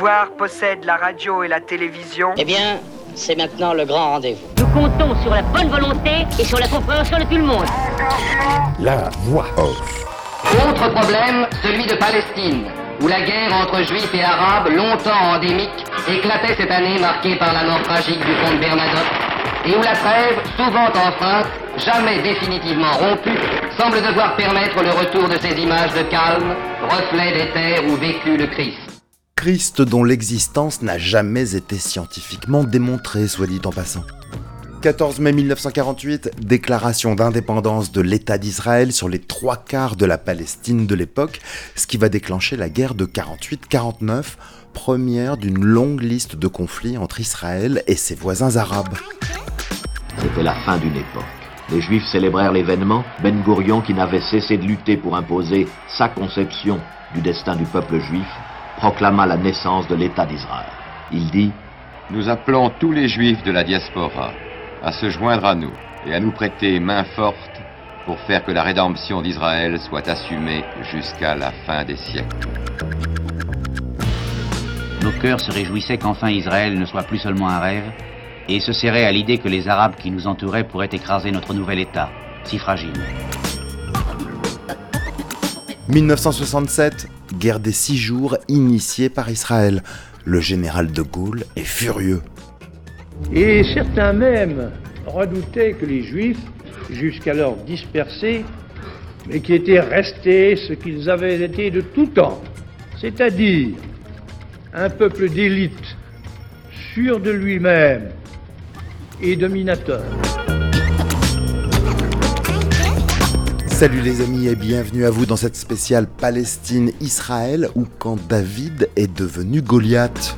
pouvoir possède la radio et la télévision. Eh bien, c'est maintenant le grand rendez-vous. Nous comptons sur la bonne volonté et sur la compréhension de tout le monde. La voix off. Autre problème, celui de Palestine, où la guerre entre juifs et arabes, longtemps endémique, éclatait cette année marquée par la mort tragique du comte Bernadotte, et où la trêve, souvent enfreinte, jamais définitivement rompue, semble devoir permettre le retour de ces images de calme, reflets des terres où vécut le Christ. Christ dont l'existence n'a jamais été scientifiquement démontrée, soit dit en passant. 14 mai 1948, déclaration d'indépendance de l'État d'Israël sur les trois quarts de la Palestine de l'époque, ce qui va déclencher la guerre de 48-49, première d'une longue liste de conflits entre Israël et ses voisins arabes. C'était la fin d'une époque. Les Juifs célébrèrent l'événement, Ben Gourion, qui n'avait cessé de lutter pour imposer sa conception du destin du peuple juif, proclama la naissance de l'État d'Israël. Il dit Nous appelons tous les Juifs de la diaspora à se joindre à nous et à nous prêter main forte pour faire que la rédemption d'Israël soit assumée jusqu'à la fin des siècles. Nos cœurs se réjouissaient qu'enfin Israël ne soit plus seulement un rêve, et se serraient à l'idée que les Arabes qui nous entouraient pourraient écraser notre nouvel État, si fragile. 1967, guerre des six jours initiée par Israël. Le général de Gaulle est furieux. Et certains même redoutaient que les Juifs, jusqu'alors dispersés, mais qui étaient restés ce qu'ils avaient été de tout temps, c'est-à-dire un peuple d'élite, sûr de lui-même et dominateur. Salut les amis et bienvenue à vous dans cette spéciale Palestine-Israël où quand David est devenu Goliath.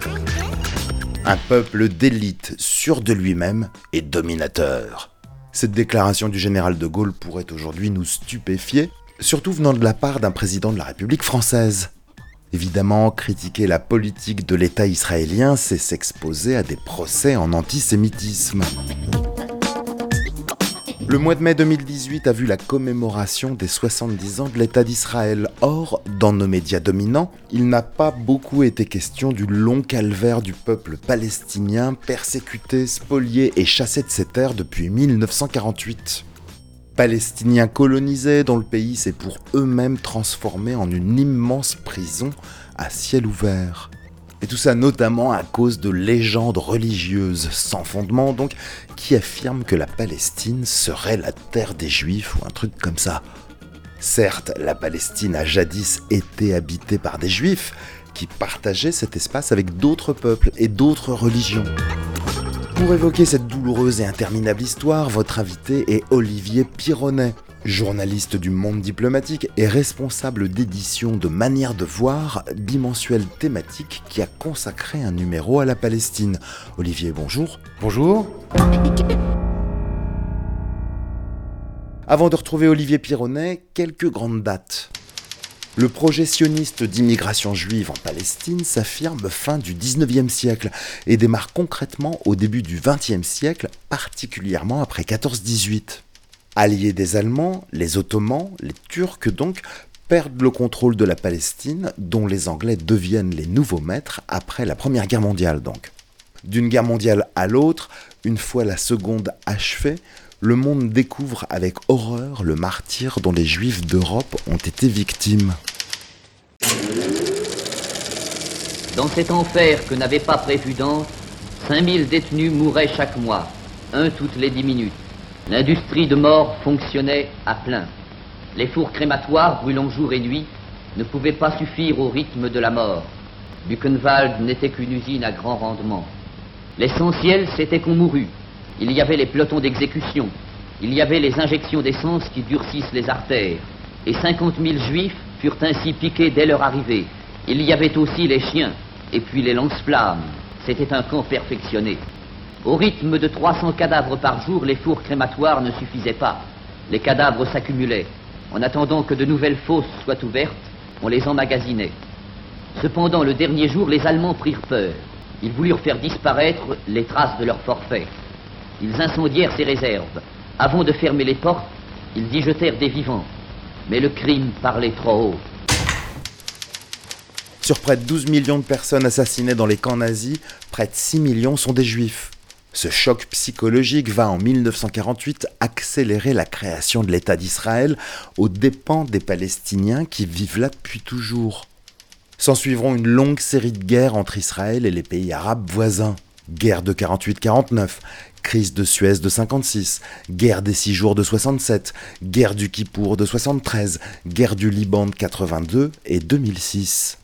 Un peuple d'élite sûr de lui-même et dominateur. Cette déclaration du général de Gaulle pourrait aujourd'hui nous stupéfier, surtout venant de la part d'un président de la République française. Évidemment, critiquer la politique de l'État israélien, c'est s'exposer à des procès en antisémitisme. Le mois de mai 2018 a vu la commémoration des 70 ans de l'État d'Israël. Or, dans nos médias dominants, il n'a pas beaucoup été question du long calvaire du peuple palestinien persécuté, spolié et chassé de ses terres depuis 1948. Palestiniens colonisés dont le pays s'est pour eux-mêmes transformé en une immense prison à ciel ouvert. Et tout ça notamment à cause de légendes religieuses sans fondement, donc, qui affirment que la Palestine serait la terre des Juifs ou un truc comme ça. Certes, la Palestine a jadis été habitée par des Juifs qui partageaient cet espace avec d'autres peuples et d'autres religions. Pour évoquer cette douloureuse et interminable histoire, votre invité est Olivier Pironnet, journaliste du monde diplomatique et responsable d'édition de Manière de voir, bimensuelle thématique qui a consacré un numéro à la Palestine. Olivier, bonjour. Bonjour. Avant de retrouver Olivier Pironnet, quelques grandes dates. Le projet sioniste d'immigration juive en Palestine s'affirme fin du 19e siècle et démarre concrètement au début du 20e siècle, particulièrement après 14-18. Alliés des Allemands, les Ottomans, les Turcs donc, perdent le contrôle de la Palestine, dont les Anglais deviennent les nouveaux maîtres après la Première Guerre mondiale donc. D'une guerre mondiale à l'autre, une fois la seconde achevée, le monde découvre avec horreur le martyr dont les Juifs d'Europe ont été victimes. Dans cet enfer que n'avait pas prévu Dante, 5000 détenus mouraient chaque mois, un toutes les dix minutes. L'industrie de mort fonctionnait à plein. Les fours crématoires, brûlant jour et nuit, ne pouvaient pas suffire au rythme de la mort. Buchenwald n'était qu'une usine à grand rendement. L'essentiel, c'était qu'on mourut. Il y avait les pelotons d'exécution. Il y avait les injections d'essence qui durcissent les artères. Et 50 000 juifs furent ainsi piqués dès leur arrivée. Il y avait aussi les chiens. Et puis les lance-flammes. C'était un camp perfectionné. Au rythme de 300 cadavres par jour, les fours crématoires ne suffisaient pas. Les cadavres s'accumulaient. En attendant que de nouvelles fosses soient ouvertes, on les emmagasinait. Cependant, le dernier jour, les Allemands prirent peur. Ils voulurent faire disparaître les traces de leur forfait. Ils incendièrent ces réserves. Avant de fermer les portes, ils y jetèrent des vivants. Mais le crime parlait trop haut. Sur près de 12 millions de personnes assassinées dans les camps nazis, près de 6 millions sont des juifs. Ce choc psychologique va en 1948 accélérer la création de l'État d'Israël aux dépens des Palestiniens qui vivent là depuis toujours. S'en suivront une longue série de guerres entre Israël et les pays arabes voisins. Guerre de 48-49, crise de Suez de 56, guerre des six jours de 67, guerre du Kippour de 73, guerre du Liban de 82 et 2006.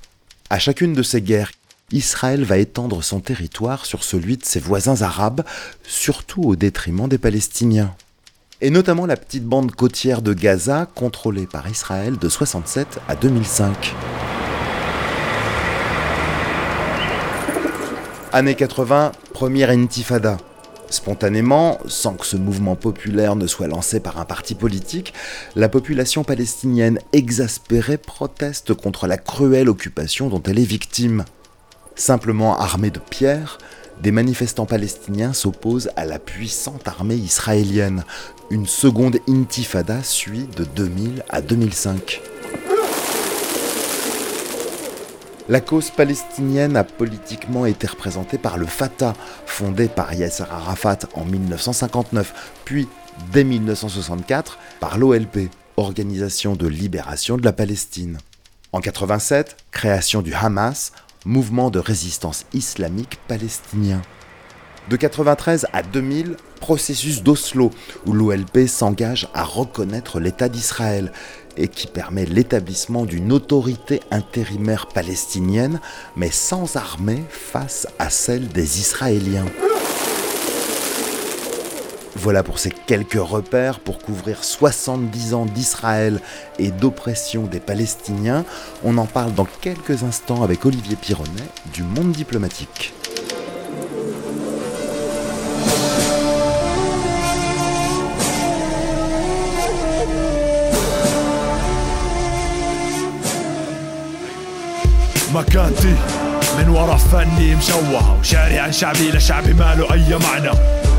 À chacune de ces guerres, Israël va étendre son territoire sur celui de ses voisins arabes, surtout au détriment des Palestiniens. Et notamment la petite bande côtière de Gaza, contrôlée par Israël de 67 à 2005. Année 80, première intifada. Spontanément, sans que ce mouvement populaire ne soit lancé par un parti politique, la population palestinienne exaspérée proteste contre la cruelle occupation dont elle est victime. Simplement armés de pierres, des manifestants palestiniens s'opposent à la puissante armée israélienne. Une seconde intifada suit de 2000 à 2005. La cause palestinienne a politiquement été représentée par le Fatah, fondé par Yasser Arafat en 1959, puis dès 1964 par l'OLP, Organisation de libération de la Palestine. En 87, création du Hamas, mouvement de résistance islamique palestinien. De 93 à 2000, processus d'Oslo, où l'OLP s'engage à reconnaître l'État d'Israël et qui permet l'établissement d'une autorité intérimaire palestinienne, mais sans armée face à celle des Israéliens. Voilà pour ces quelques repères pour couvrir 70 ans d'Israël et d'oppression des Palestiniens. On en parle dans quelques instants avec Olivier Pironnet du Monde diplomatique. مكانتي من ورا فني مشوهة وشاري عن شعبي لشعبي ما له أي معنى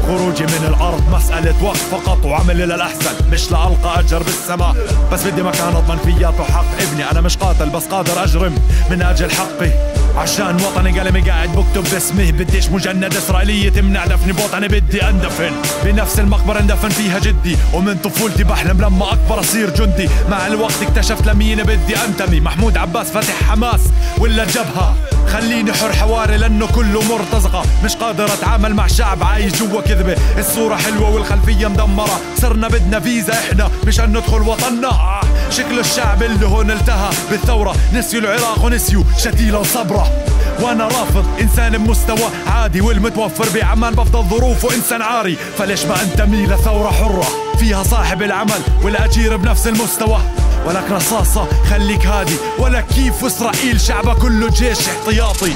خروجي من الأرض مسألة وقت فقط وعمل للأحسن. مش لألقى أجر بالسماء بس بدي مكان أضمن فيه. حق ابني أنا مش قاتل بس قادر أجرم من أجل حقي. عشان وطني قلمي قاعد بكتب باسمي بديش مجند إسرائيلية تمنع دفني. بوطني بدي أندفن. بنفس المقبرة اندفن فيها جدي. ومن طفولتي بحلم لما أكبر أصير جندي. مع الوقت اكتشفت لمين بدي أنتمي. محمود عباس فتح حماس ولا جبهة. خليني حر حواري لأنه كله مرتزقة. مش قادر أتعامل مع شعب عايش جوا كذبة. الصورة حلوة والخلفية مدمرة. صرنا بدنا فيزا إحنا مشان ندخل وطننا. شكل الشعب اللي هون التهى بالثورة. نسيوا العراق ونسيوا شتيلة وصبرة. وأنا رافض إنسان بمستوى عادي والمتوفر بعمان بفضل ظروفه إنسان عاري. فليش ما انتمي لثورة حرة؟ فيها صاحب العمل والأجير بنفس المستوى. ولك رصاصة خليك هادي ولا كيف اسرائيل شعبها كله جيش احتياطي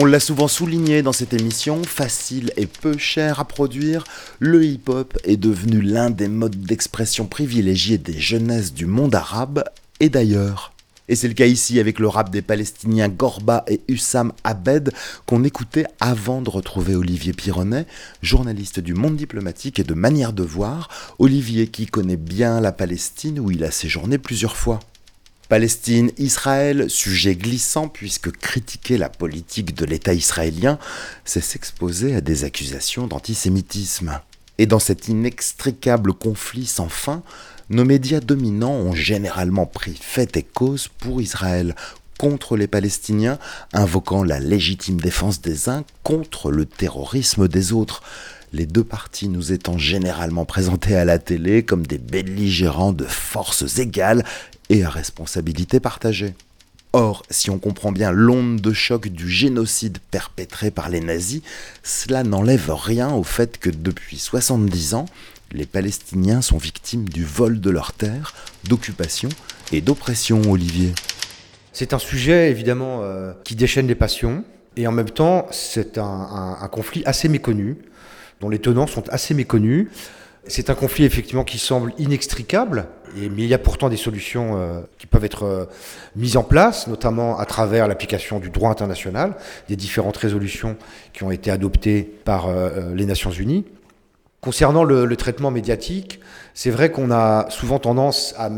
On l'a souvent souligné dans cette émission, facile et peu cher à produire, le hip-hop est devenu l'un des modes d'expression privilégiés des jeunesses du monde arabe et d'ailleurs. Et c'est le cas ici avec le rap des Palestiniens Gorba et Hussam Abed qu'on écoutait avant de retrouver Olivier Pironnet, journaliste du Monde diplomatique et de Manière de voir, Olivier qui connaît bien la Palestine où il a séjourné plusieurs fois. Palestine, Israël, sujet glissant puisque critiquer la politique de l'État israélien, c'est s'exposer à des accusations d'antisémitisme. Et dans cet inextricable conflit sans fin, nos médias dominants ont généralement pris fait et cause pour Israël, contre les Palestiniens, invoquant la légitime défense des uns contre le terrorisme des autres, les deux parties nous étant généralement présentés à la télé comme des belligérants de forces égales et à responsabilité partagée. Or, si on comprend bien l'onde de choc du génocide perpétré par les nazis, cela n'enlève rien au fait que depuis 70 ans, les Palestiniens sont victimes du vol de leurs terres, d'occupation et d'oppression, Olivier. C'est un sujet évidemment euh, qui déchaîne les passions, et en même temps c'est un, conflit assez méconnu, dont les tenants sont assez méconnus. C'est un conflit effectivement qui semble inextricable, mais il y a pourtant des solutions euh, qui peuvent être euh, mises en place, notamment à travers l'application du droit international, des différentes résolutions qui ont été adoptées par les Nations Unies. Concernant le, traitement médiatique, c'est vrai qu'on a souvent tendance à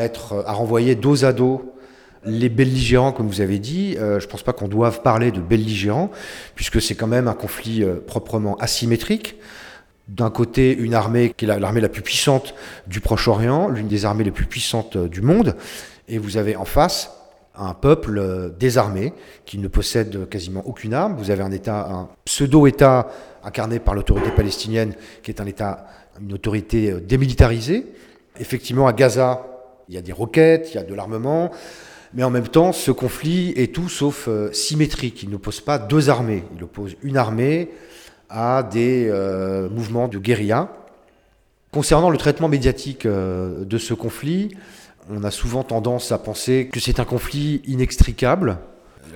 renvoyer dos à dos les belligérants, comme vous avez dit. Euh, je ne pense pas qu'on doive parler de belligérants, puisque c'est quand même un conflit euh, proprement asymétrique. D'un côté, une armée qui est l'armée la plus puissante du Proche-Orient, l'une des armées les plus puissantes euh, du monde, et vous avez en face un peuple désarmé qui ne possède quasiment aucune arme. Vous avez un État, un pseudo-État incarné par l'autorité palestinienne, qui est un État, une autorité euh, démilitarisée. Effectivement, à Gaza, il y a des roquettes, il y a de l'armement, mais en même temps, ce conflit est tout sauf euh, symétrique. Il n'oppose pas deux armées, il oppose une armée à des euh, mouvements de guérilla. Concernant le traitement médiatique de ce conflit, on a souvent tendance à penser que c'est un conflit inextricable.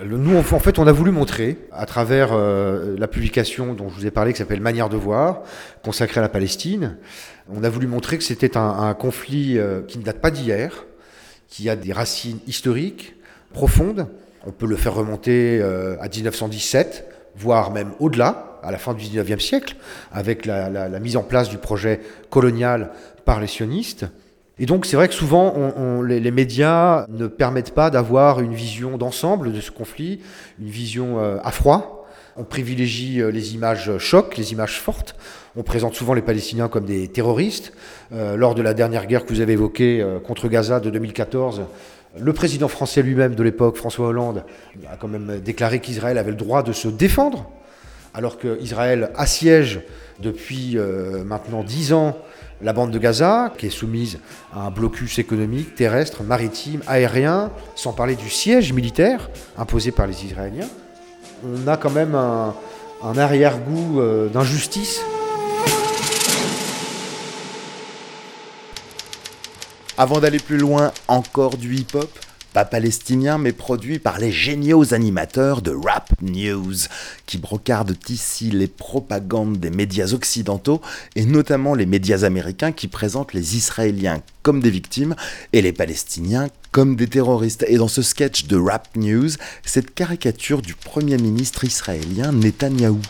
Nous, en fait, on a voulu montrer, à travers euh, la publication dont je vous ai parlé, qui s'appelle Manière de voir, consacrée à la Palestine, on a voulu montrer que c'était un, conflit euh, qui ne date pas d'hier, qui a des racines historiques profondes. On peut le faire remonter euh, à 1917, voire même au-delà, à la fin du 19e siècle, avec la mise en place du projet colonial par les sionistes. Et donc c'est vrai que souvent les, médias ne permettent pas d'avoir une vision d'ensemble de ce conflit, une vision euh, à froid. On privilégie euh, les images chocs, les images fortes. On présente souvent les Palestiniens comme des terroristes. Euh, lors de la dernière guerre que vous avez évoquée contre Gaza de 2014, le président français lui-même de l'époque, François Hollande, a quand même déclaré qu'Israël avait le droit de se défendre, alors qu'Israël assiège depuis maintenant dix ans la bande de Gaza, qui est soumise à un blocus économique, terrestre, maritime, aérien, sans parler du siège militaire imposé par les Israéliens. On a quand même un, arrière-goût euh, d'injustice. Avant d'aller plus loin, encore du hip-hop pas palestinien, mais produit par les géniaux animateurs de Rap News, qui brocardent ici les propagandes des médias occidentaux, et notamment les médias américains qui présentent les Israéliens comme des victimes et les Palestiniens comme des terroristes. Et dans ce sketch de Rap News, cette caricature du Premier ministre israélien Netanyahou.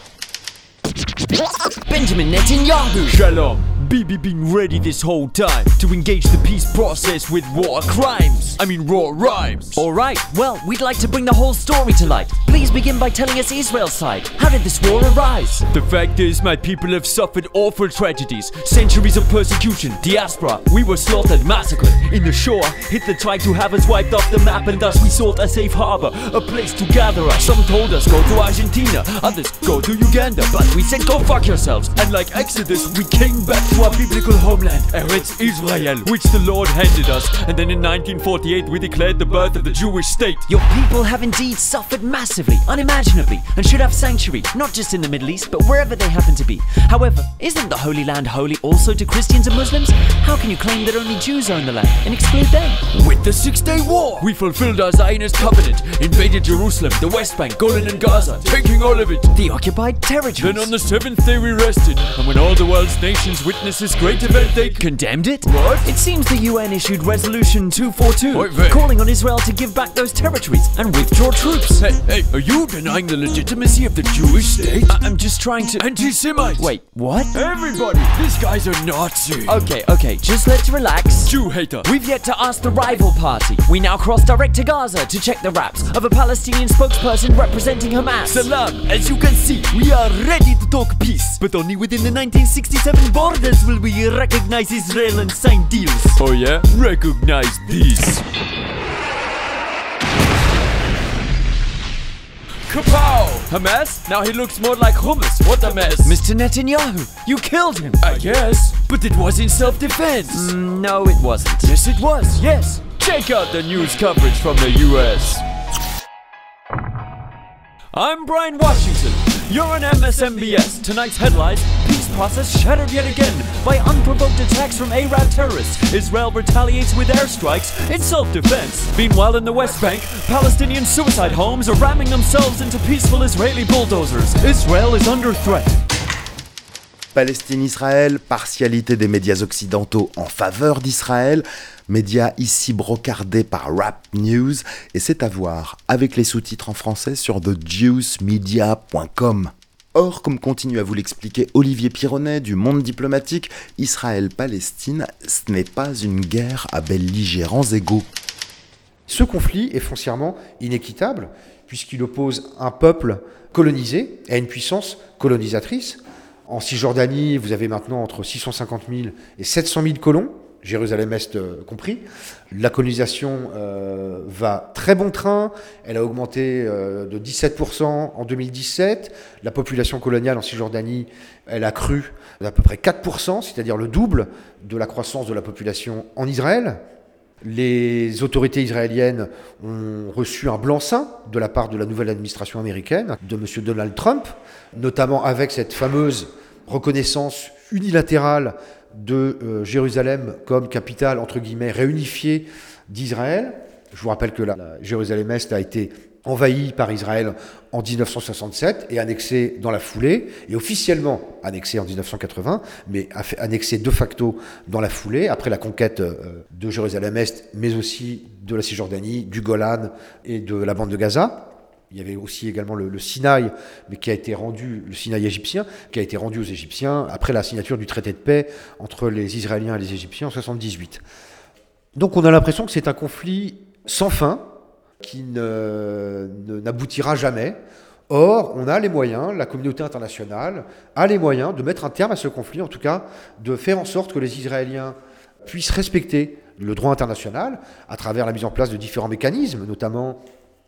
Benjamin Netanyahu. Bibi been ready this whole time to engage the peace process with war crimes. I mean raw rhymes. Alright, well, we'd like to bring the whole story to light. Please begin by telling us Israel's side. How did this war arise? The fact is, my people have suffered awful tragedies, centuries of persecution, diaspora. We were slaughtered, massacred. In the Shoah, Hitler tried to have us wiped off the map, and thus we sought a safe harbor, a place to gather us. Some told us go to Argentina, others go to Uganda, but we said go fuck yourselves. And like Exodus, we came back to our biblical homeland, Eretz Israel, which the Lord handed us. And then in 1948, we declared the birth of the Jewish state. Your people have indeed suffered massively, unimaginably, and should have sanctuary, not just in the Middle East, but wherever they happen to be. However, isn't the Holy Land holy also to Christians and Muslims? How can you claim that only Jews own the land and exclude them? With the Six Day War, we fulfilled our Zionist covenant, invaded Jerusalem, the West Bank, Golan and Gaza, taking all of it. The occupied territories. Then on the seventh day we rested, and when all the world's nations witnessed this is a great event, they condemned it. What? It seems the UN issued Resolution 242, calling on Israel to give back those territories and withdraw troops. Hey, hey, are you denying the legitimacy of the Jewish state? I- I'm just trying to. Anti-Semite. Wait, what? Everybody, these guys are Nazi. Okay, okay, just let's relax. Jew hater. We've yet to ask the rival party. We now cross direct to Gaza to check the raps of a Palestinian spokesperson representing Hamas. Salam, as you can see, we are ready to talk peace, but only within the 1967 borders will we recognize Israel and sign deals. Oh yeah? Recognize these. Kapow! Hamas? Now he looks more like hummus. What a mess. Mr. Netanyahu, you killed him. I guess. But it was in self-defense. Mm, no, it wasn't. Yes, it was. Yes. Check out the news coverage from the US. I'm Brian Washington. You're on MSMBS. Tonight's headlines process shattered yet again by unprovoked attacks from Arab terrorists. Israel retaliates with airstrikes in self defense. Meanwhile, in the West Bank, Palestinian suicide homes are ramming themselves into peaceful Israeli bulldozers. Israel is under threat. Palestine-Israël, partialité des médias occidentaux en faveur d'Israël, médias ici brocardés par Rap News, et c'est à voir avec les sous-titres en français sur thejuicemedia.com. Or, comme continue à vous l'expliquer Olivier Pironnet du Monde diplomatique, Israël-Palestine, ce n'est pas une guerre à belligérants égaux. Ce conflit est foncièrement inéquitable, puisqu'il oppose un peuple colonisé à une puissance colonisatrice. En Cisjordanie, vous avez maintenant entre 650 000 et 700 000 colons, Jérusalem-Est euh, compris. La colonisation euh, va très bon train, elle a augmenté euh, de 17% en 2017. La population coloniale en Cisjordanie, elle a cru d'à peu près 4%, c'est-à-dire le double de la croissance de la population en Israël. Les autorités israéliennes ont reçu un blanc-seing de la part de la nouvelle administration américaine, de M. Donald Trump, notamment avec cette fameuse reconnaissance unilatérale de euh, Jérusalem comme capitale, entre guillemets, réunifiée d'Israël. Je vous rappelle que la, Jérusalem-Est a été envahi par Israël en 1967 et annexé dans la foulée, et officiellement annexé en 1980, mais annexé de facto dans la foulée, après la conquête euh, de Jérusalem-Est, mais aussi de la Cisjordanie, du Golan et de la bande de Gaza. Il y avait aussi également le, Sinaï, mais qui a été rendu, le Sinaï égyptien, qui a été rendu aux Égyptiens après la signature du traité de paix entre les Israéliens et les Égyptiens en 78. Donc on a l'impression que c'est un conflit sans fin, qui n'aboutira jamais. Or, on a les moyens, la communauté internationale a les moyens de mettre un terme à ce conflit, en tout cas de faire en sorte que les Israéliens puissent respecter le droit international à travers la mise en place de différents mécanismes, notamment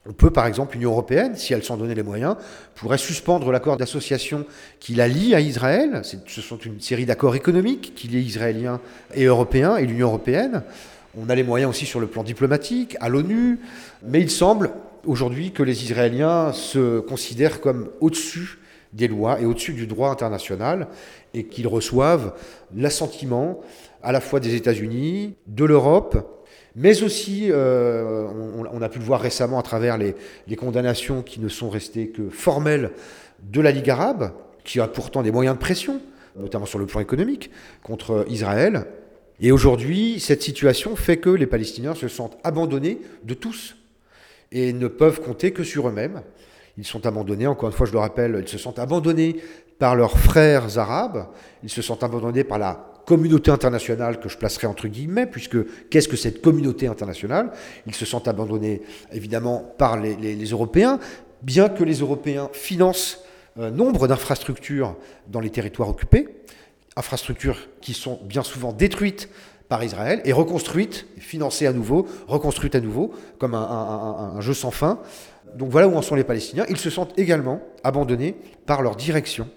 on peut, par exemple, l'Union européenne, si elle s'en donnait les moyens, pourrait suspendre l'accord d'association qui la lie à Israël. Ce sont une série d'accords économiques qui lient Israéliens et Européens et l'Union européenne. On a les moyens aussi sur le plan diplomatique, à l'ONU, mais il semble aujourd'hui que les Israéliens se considèrent comme au-dessus des lois et au-dessus du droit international et qu'ils reçoivent l'assentiment à la fois des États-Unis, de l'Europe, mais aussi, euh, on, a pu le voir récemment à travers les, les, condamnations qui ne sont restées que formelles de la Ligue arabe, qui a pourtant des moyens de pression, notamment sur le plan économique, contre Israël. Et aujourd'hui, cette situation fait que les Palestiniens se sentent abandonnés de tous et ne peuvent compter que sur eux-mêmes. Ils sont abandonnés, encore une fois, je le rappelle, ils se sentent abandonnés par leurs frères arabes, ils se sentent abandonnés par la communauté internationale que je placerai entre guillemets, puisque qu'est-ce que cette communauté internationale? Ils se sentent abandonnés évidemment par les, Européens, bien que les Européens financent euh, nombre d'infrastructures dans les territoires occupés, infrastructures qui sont bien souvent détruites par Israël et reconstruites, financées à nouveau, reconstruites à nouveau, comme un, jeu sans fin. Donc voilà où en sont les Palestiniens. Ils se sentent également abandonnés par leur direction.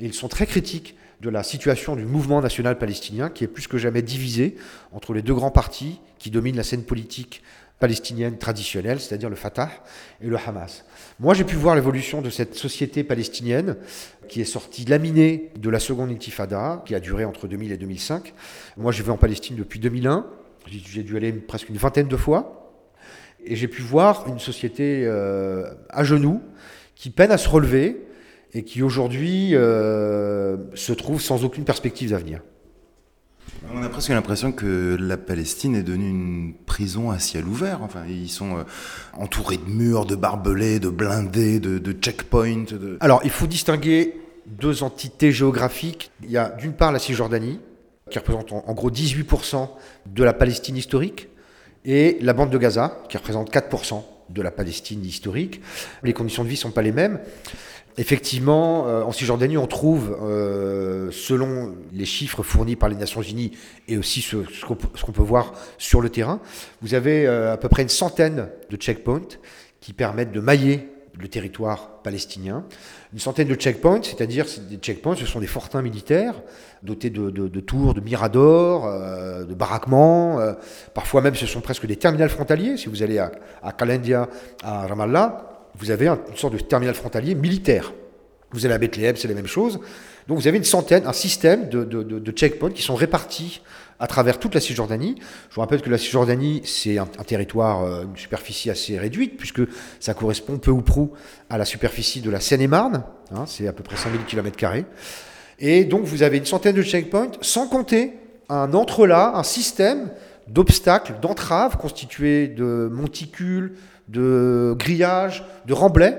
Ils sont très critiques de la situation du mouvement national palestinien qui est plus que jamais divisé entre les deux grands partis qui dominent la scène politique palestinienne traditionnelle, c'est-à-dire le Fatah et le Hamas. Moi, j'ai pu voir l'évolution de cette société palestinienne qui est sortie laminée de la seconde intifada, qui a duré entre 2000 et 2005. Moi, je vais en Palestine depuis 2001. J'ai dû aller presque une vingtaine de fois. Et j'ai pu voir une société euh, à genoux qui peine à se relever et qui aujourd'hui euh, se trouve sans aucune perspective d'avenir. On a presque l'impression que la Palestine est devenue une prison à ciel ouvert. Enfin, ils sont euh, entourés de murs, de barbelés, de blindés, de, de checkpoints. De... Alors, il faut distinguer deux entités géographiques. Il y a d'une part la Cisjordanie, qui représente en, en gros 18% de la Palestine historique, et la bande de Gaza, qui représente 4% de la Palestine historique. Les conditions de vie ne sont pas les mêmes. Effectivement, euh, en Cisjordanie, on trouve, euh, selon les chiffres fournis par les Nations Unies et aussi ce, qu'on qu peut voir sur le terrain, vous avez euh, à peu près une centaine de checkpoints qui permettent de mailler le territoire palestinien. Une centaine de checkpoints, c'est-à-dire des checkpoints, ce sont des fortins militaires dotés de, tours, de miradors, euh, de baraquements. Euh, parfois même, ce sont presque des terminals frontaliers. Si vous allez à, à Kalendia, à Ramallah, vous avez une sorte de terminal frontalier militaire. Vous allez à Bethléem, c'est la même chose. Donc vous avez une centaine, un système de, de checkpoints qui sont répartis à travers toute la Cisjordanie. Je vous rappelle que la Cisjordanie, c'est un, territoire, euh, une superficie assez réduite, puisque ça correspond peu ou prou à la superficie de la Seine-et-Marne, hein, c'est à peu près 5000 km. Et donc vous avez une centaine de checkpoints, sans compter un entrelac, un système d'obstacles, d'entraves constitués de monticules, de grillages, de remblais,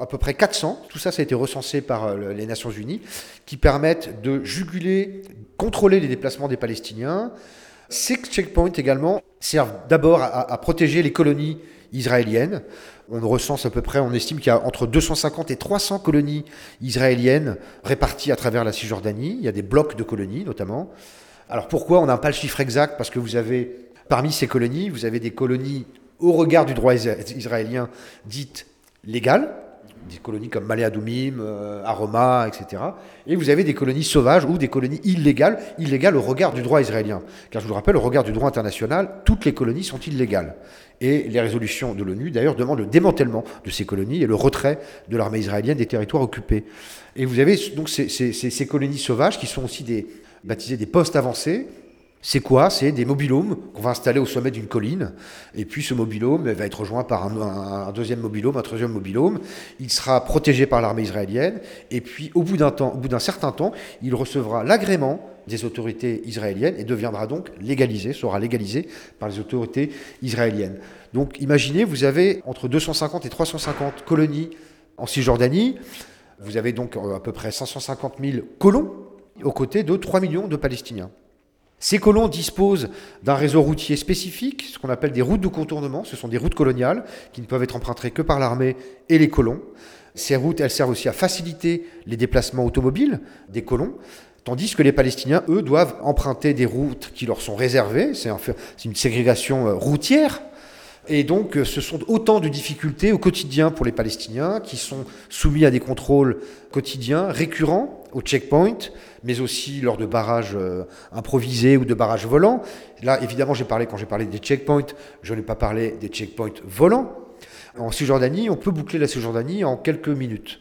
à peu près 400, tout ça ça a été recensé par euh, les Nations Unies, qui permettent de juguler, contrôler les déplacements des Palestiniens. Ces checkpoints également servent d'abord à, à protéger les colonies israéliennes. On recense à peu près, on estime qu'il y a entre 250 et 300 colonies israéliennes réparties à travers la Cisjordanie. Il y a des blocs de colonies notamment. Alors pourquoi on n'a pas le chiffre exact? Parce que vous avez, parmi ces colonies, vous avez des colonies au regard du droit israélien dites légales, des colonies comme Malé Adoumim, euh, Aroma, etc. Et vous avez des colonies sauvages ou des colonies illégales, illégales au regard du droit israélien. Car je vous le rappelle, au regard du droit international, toutes les colonies sont illégales. Et les résolutions de l'ONU, d'ailleurs, demandent le démantèlement de ces colonies et le retrait de l'armée israélienne des territoires occupés. Et vous avez donc ces, colonies sauvages qui sont aussi baptisées des postes avancés, c'est quoi? C'est des mobilhomes qu'on va installer au sommet d'une colline. Et puis ce mobilhome va être rejoint par un, deuxième mobilhome, un troisième mobilhome. Il sera protégé par l'armée israélienne. Et puis au bout d'un temps, au bout d'un certain temps, il recevra l'agrément des autorités israéliennes et deviendra donc légalisé, sera légalisé par les autorités israéliennes. Donc imaginez, vous avez entre 250 et 350 colonies en Cisjordanie. Vous avez donc à peu près 550 000 colons aux côtés de 3 millions de Palestiniens. Ces colons disposent d'un réseau routier spécifique, ce qu'on appelle des routes de contournement. Ce sont des routes coloniales qui ne peuvent être empruntées que par l'armée et les colons. Ces routes, elles servent aussi à faciliter les déplacements automobiles des colons. Tandis que les Palestiniens, eux, doivent emprunter des routes qui leur sont réservées. C'est une ségrégation routière. Et donc, ce sont autant de difficultés au quotidien pour les Palestiniens qui sont soumis à des contrôles quotidiens, récurrents, au checkpoint, mais aussi lors de barrages euh, improvisés ou de barrages volants. Là, évidemment, j'ai parlé, quand j'ai parlé des checkpoints, je n'ai pas parlé des checkpoints volants. En Cisjordanie, on peut boucler la Cisjordanie en quelques minutes.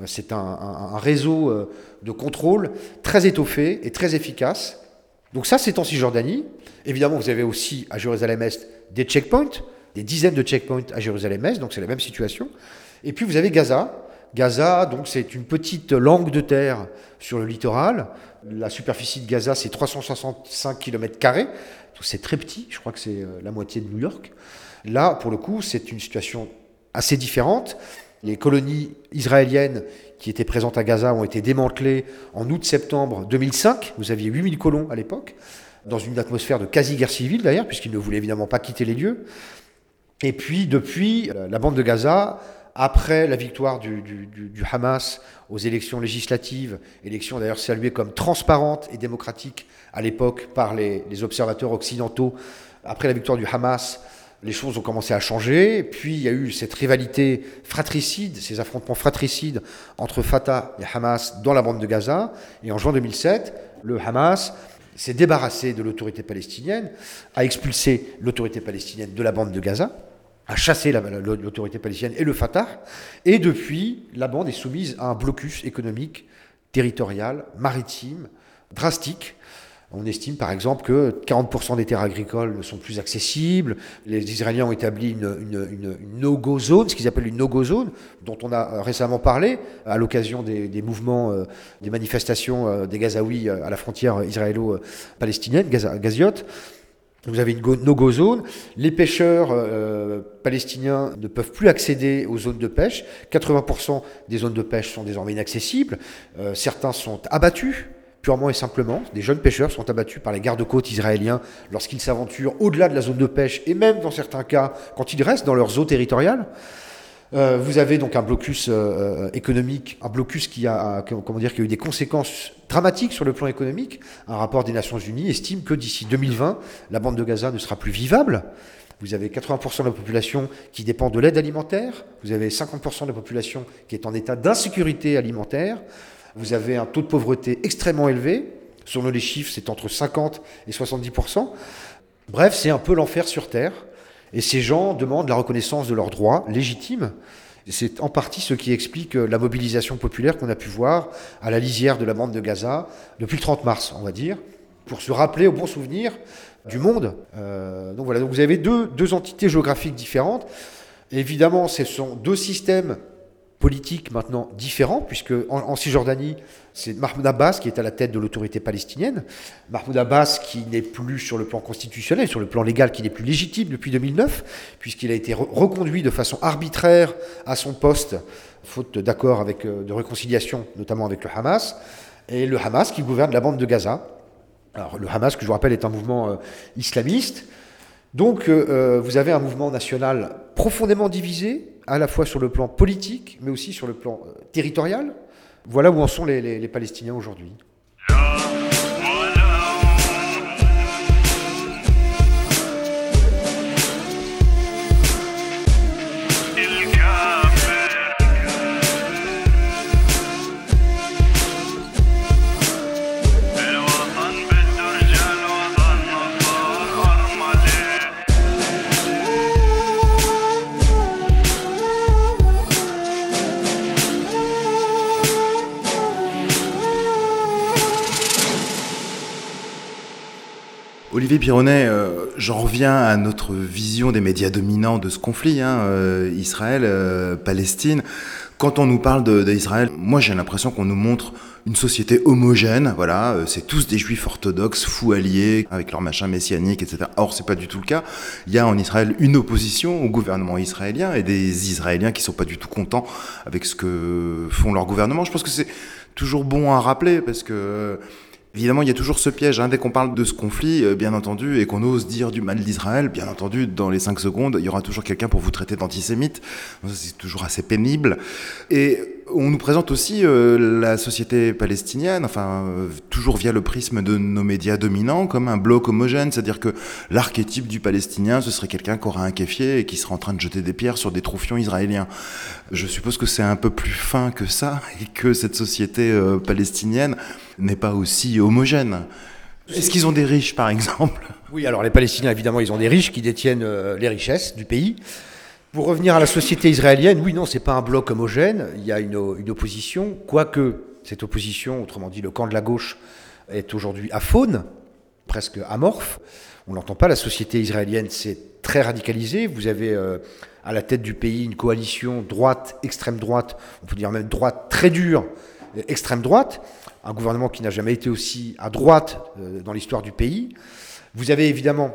Euh, c'est un, réseau euh, de contrôle très étoffé et très efficace. Donc ça, c'est en Cisjordanie. Évidemment, vous avez aussi à Jérusalem-Est des checkpoints, des dizaines de checkpoints à Jérusalem-Est, donc c'est la même situation. Et puis vous avez Gaza, Gaza, donc c'est une petite langue de terre sur le littoral. La superficie de Gaza, c'est 365 km. C'est très petit, je crois que c'est euh, la moitié de New York. Là, pour le coup, c'est une situation assez différente. Les colonies israéliennes qui étaient présentes à Gaza ont été démantelées en août-septembre 2005. Vous aviez 8000 colons à l'époque, dans une atmosphère de quasi-guerre civile d'ailleurs, puisqu'ils ne voulaient évidemment pas quitter les lieux. Et puis, depuis, la bande de Gaza après la victoire du, Hamas aux élections législatives, élections d'ailleurs saluées comme transparentes et démocratiques à l'époque par les, observateurs occidentaux, après la victoire du Hamas, les choses ont commencé à changer. Puis il y a eu cette rivalité fratricide, ces affrontements fratricides entre Fatah et Hamas dans la bande de Gaza. Et en juin 2007, le Hamas s'est débarrassé de l'autorité palestinienne, a expulsé l'autorité palestinienne de la bande de Gaza a chassé l'autorité palestinienne et le Fatah. Et depuis, la bande est soumise à un blocus économique, territorial, maritime, drastique. On estime par exemple que 40% des terres agricoles ne sont plus accessibles. Les Israéliens ont établi une, no-go zone, ce qu'ils appellent une no-go zone, dont on a récemment parlé à l'occasion des, mouvements, euh, des manifestations euh, des Gazaouis euh, à la frontière israélo-palestinienne, gaziote. Vous avez une no-go zone. Les pêcheurs euh, palestiniens ne peuvent plus accéder aux zones de pêche. 80% des zones de pêche sont désormais inaccessibles. Euh, certains sont abattus, purement et simplement. Des jeunes pêcheurs sont abattus par les gardes-côtes israéliens lorsqu'ils s'aventurent au-delà de la zone de pêche et même dans certains cas quand ils restent dans leurs eaux territoriales. Euh, vous avez donc un blocus euh, économique, un blocus qui a, comment dire, qui a eu des conséquences dramatiques sur le plan économique. Un rapport des Nations Unies estime que d'ici 2020, la bande de Gaza ne sera plus vivable. Vous avez 80% de la population qui dépend de l'aide alimentaire. Vous avez 50% de la population qui est en état d'insécurité alimentaire. Vous avez un taux de pauvreté extrêmement élevé. Selon les chiffres, c'est entre 50 et 70%. Bref, c'est un peu l'enfer sur Terre. Et ces gens demandent la reconnaissance de leurs droits légitimes. C'est en partie ce qui explique la mobilisation populaire qu'on a pu voir à la lisière de la bande de Gaza depuis le 30 mars, on va dire, pour se rappeler au bon souvenir du monde. Euh, donc voilà, vous avez deux entités géographiques différentes. évidemment, ce sont deux systèmes politique maintenant différent, puisque en, Cisjordanie, c'est Mahmoud Abbas qui est à la tête de l'autorité palestinienne. Mahmoud Abbas qui n'est plus sur le plan constitutionnel, sur le plan légal, qui n'est plus légitime depuis 2009, puisqu'il a été re reconduit de façon arbitraire à son poste, faute d'accord avec, euh, de réconciliation, notamment avec le Hamas, et le Hamas qui gouverne la bande de Gaza. Alors le Hamas, que je vous rappelle, est un mouvement euh, islamiste. Donc euh, vous avez un mouvement national profondément divisé, à la fois sur le plan politique, mais aussi sur le plan euh, territorial. Voilà où en sont les, les, les Palestiniens aujourd'hui. Olivier Pironnet, euh, j'en reviens à notre vision des médias dominants de ce conflit, hein, euh, Israël-Palestine. Quand on nous parle d'Israël, moi j'ai l'impression qu'on nous montre une société homogène, voilà, euh, c'est tous des juifs orthodoxes, fous alliés, avec leur machin messianique, etc. Or, c'est pas du tout le cas. Il y a en Israël une opposition au gouvernement israélien et des Israéliens qui sont pas du tout contents avec ce que font leur gouvernement. Je pense que c'est toujours bon à rappeler parce que Évidemment, il y a toujours ce piège. Hein, dès qu'on parle de ce conflit, euh, bien entendu, et qu'on ose dire du mal d'Israël, bien entendu, dans les cinq secondes, il y aura toujours quelqu'un pour vous traiter d'antisémite. C'est toujours assez pénible. Et on nous présente aussi euh, la société palestinienne, enfin, euh, toujours via le prisme de nos médias dominants, comme un bloc homogène. C'est-à-dire que l'archétype du palestinien, ce serait quelqu'un qui aura un kéfier et qui serait en train de jeter des pierres sur des troufions israéliens. Je suppose que c'est un peu plus fin que ça et que cette société euh, palestinienne n'est pas aussi homogène. Est-ce qu'ils ont des riches, par exemple? Oui, alors les Palestiniens, évidemment, ils ont des riches qui détiennent les richesses du pays. Pour revenir à la société israélienne, oui, non, c'est pas un bloc homogène. Il y a une, opposition, quoique cette opposition, autrement dit le camp de la gauche, est aujourd'hui aphone, presque amorphe. On n'entend pas. La société israélienne s'est très radicalisée. Vous avez euh, à la tête du pays une coalition droite, extrême droite, on peut dire même droite très dure, extrême droite, un gouvernement qui n'a jamais été aussi à droite euh, dans l'histoire du pays. Vous avez évidemment